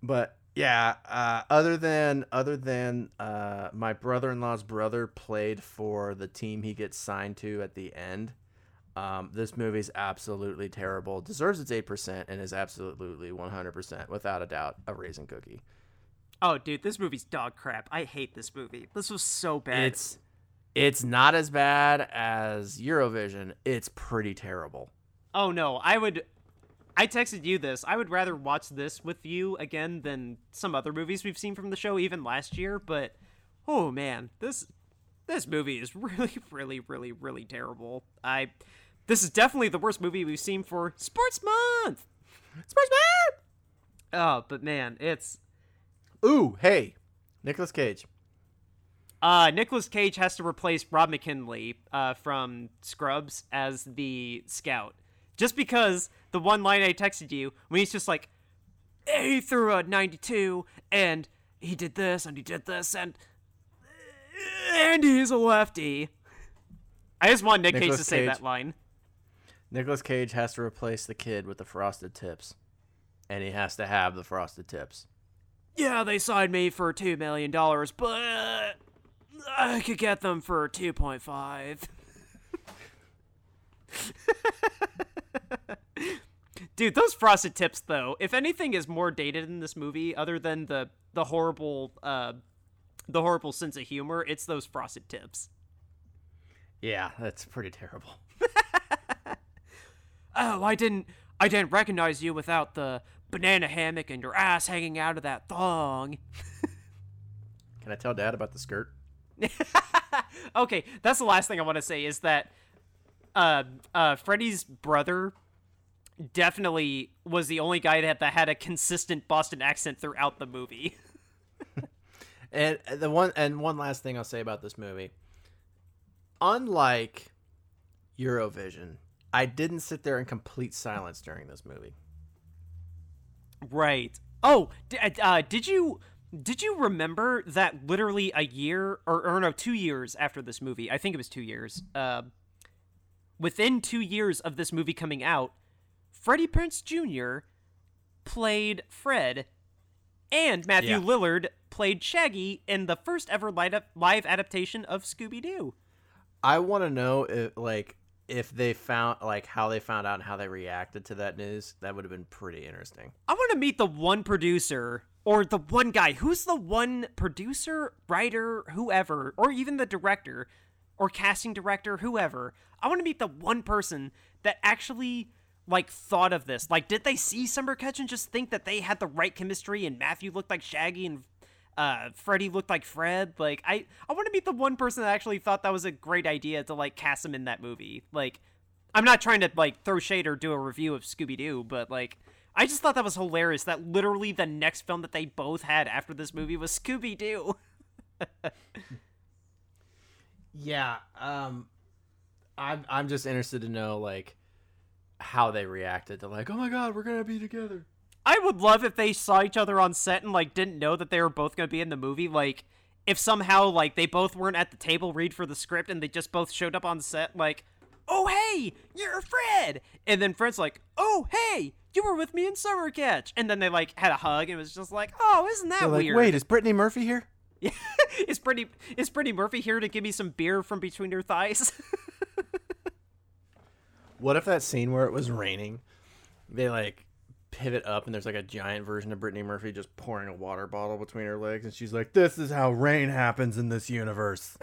but yeah, uh, other than other than uh, my brother-in-law's brother played for the team he gets signed to at the end. Um, this movie's absolutely terrible. Deserves its eight percent and is absolutely one hundred percent, without a doubt, a raisin cookie. Oh, dude, this movie's dog crap. I hate this movie. This was so bad. It's it's not as bad as Eurovision. It's pretty terrible. Oh no, I would. I texted you this. I would rather watch this with you again than some other movies we've seen from the show, even last year. But oh man, this this movie is really, really, really, really terrible. I this is definitely the worst movie we've seen for Sports Month. Sports man. Oh, but man, it's Ooh, hey, Nicolas Cage. uh Nicolas Cage has to replace Rob McKinley uh, from Scrubs as the scout. Just because the one line I texted you when he's just like he threw a 92 and he did this and he did this and and he's a lefty. I just want Nick Cage to say Cage. that line. Nicholas Cage has to replace the kid with the frosted tips, and he has to have the frosted tips. Yeah, they signed me for two million dollars, but I could get them for two point five. Dude, those frosted tips though, if anything is more dated in this movie, other than the the horrible uh the horrible sense of humor, it's those frosted tips. Yeah, that's pretty terrible. Oh, I didn't I didn't recognize you without the banana hammock and your ass hanging out of that thong. Can I tell Dad about the skirt? okay, that's the last thing I want to say is that uh, uh, Freddie's brother definitely was the only guy that, that had a consistent Boston accent throughout the movie. And the one and one last thing I'll say about this movie. Unlike Eurovision, I didn't sit there in complete silence during this movie. right. Oh, d- uh, did you did you remember that literally a year or, or no, two years after this movie? I think it was two years. Uh, within two years of this movie coming out, Freddie Prinze Jr. played Fred, and Matthew Yeah. Lillard played Shaggy in the first ever live adaptation of Scooby Doo. I want to know if like if they found like how they found out and how they reacted to that news. That would have been pretty interesting. I want to meet the one producer or the one guy. Who's the one producer, writer, whoever, or even the director or casting director, whoever? I want to meet the one person that actually like thought of this. Like, did they see Summer Catch and just think that they had the right chemistry and Matthew looked like Shaggy and uh, Freddie looked like Fred? Like, I I want to meet the one person that actually thought that was a great idea to like cast him in that movie. Like, I'm not trying to like throw shade or do a review of Scooby Doo, but like I just thought that was hilarious that literally the next film that they both had after this movie was Scooby Doo. Yeah, um I'm I'm just interested to know like how they reacted to like, "Oh my god, we're going to be together." I would love if they saw each other on set and like didn't know that they were both going to be in the movie. Like if somehow like they both weren't at the table read for the script and they just both showed up on set like, "Oh hey, you're Fred," and then Fred's like, "Oh hey, you were with me in Summer Catch," and then they like had a hug and it was just like, "Oh, isn't that like, weird?" "Wait, is Brittany Murphy here?" Yeah, is Brittany is Brittany Murphy here to give me some beer from between her thighs? What if that scene where it was raining, they like pivot up and there's like a giant version of Brittany Murphy just pouring a water bottle between her legs and she's like, "This is how rain happens in this universe."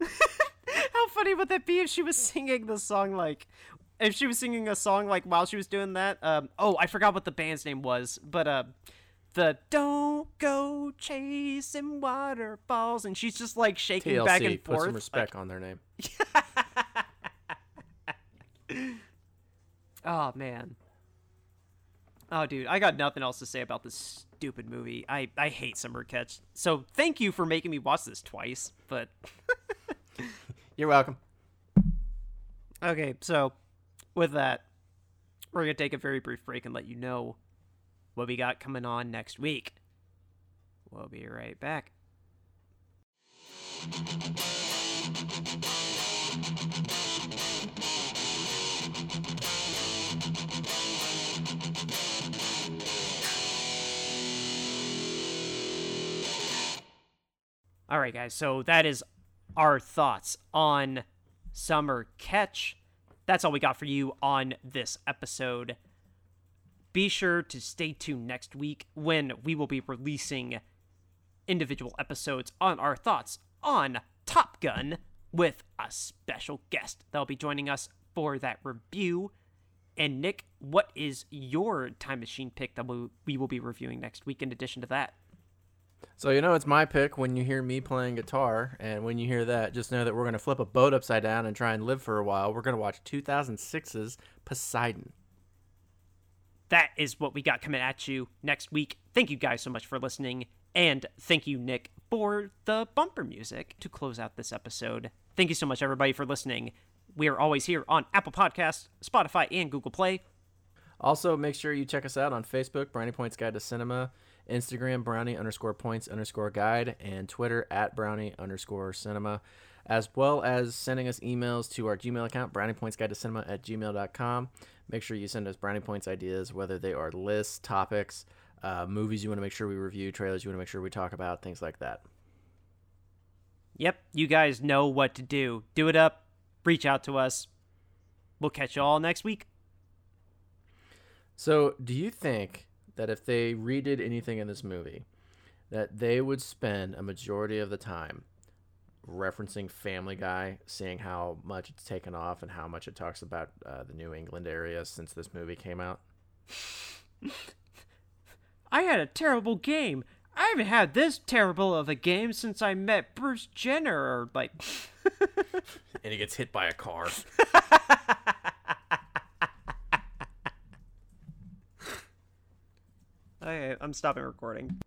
How funny would that be if she was singing the song like if she was singing a song like while she was doing that? Um oh, I forgot what the band's name was, but uh the don't go chasing waterfalls and she's just like shaking TLC, back and put forth. some respect on their name. Oh man. Oh, dude, I got nothing else to say about this stupid movie. I, I hate Summer Catch. So thank you for making me watch this twice. But You're welcome. okay, so with that, we're gonna take a very brief break and let you know what we got coming on next week. We'll be right back. All right, guys. So that is our thoughts on Summer Catch. That's all we got for you on this episode. Be sure to stay tuned next week when we will be releasing individual episodes on our thoughts on Top Gun with a special guest that'll be joining us for that review. And Nick, what is your time machine pick that we will be reviewing next week in addition to that? So you know it's my pick when you hear me playing guitar, and when you hear that, just know that we're gonna flip a boat upside down and try and live for a while. We're gonna watch 2006's Poseidon. That is what we got coming at you next week. Thank you guys so much for listening, and thank you, Nick, for the bumper music to close out this episode. Thank you so much, everybody, for listening. We are always here on Apple Podcasts, Spotify, and Google Play. Also, make sure you check us out on Facebook, Brownie Points Guide to Cinema. Instagram, brownie underscore points underscore guide, and Twitter at brownie underscore cinema, as well as sending us emails to our Gmail account, brownie points guide to cinema at gmail.com. Make sure you send us brownie points ideas, whether they are lists, topics, uh, movies you want to make sure we review, trailers you want to make sure we talk about, things like that. Yep, you guys know what to do. Do it up, reach out to us. We'll catch you all next week. So, do you think that if they redid anything in this movie, that they would spend a majority of the time referencing Family Guy, seeing how much it's taken off and how much it talks about uh, the New England area since this movie came out. I had a terrible game. I haven't had this terrible of a game since I met Bruce Jenner, or like. and he gets hit by a car. Okay, I'm stopping recording.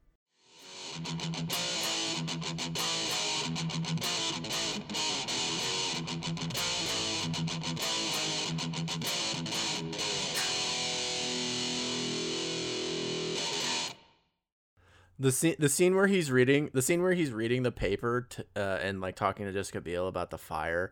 The scene, the scene where he's reading, the scene where he's reading the paper to, uh, and like talking to Jessica Biel about the fire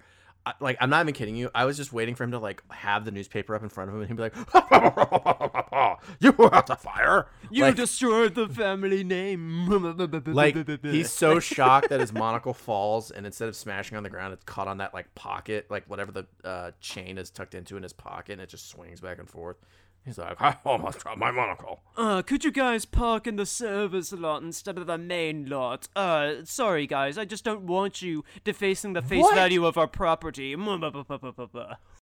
like I'm not even kidding you. I was just waiting for him to like have the newspaper up in front of him and he'd be like, "You were at the fire. You like, destroyed the family name." like he's so shocked that his monocle falls and instead of smashing on the ground, it's caught on that like pocket, like whatever the uh, chain is tucked into in his pocket, and it just swings back and forth. He's like, I almost dropped my monocle. Uh, could you guys park in the service lot instead of the main lot? Uh, sorry guys, I just don't want you defacing the face What? value of our property.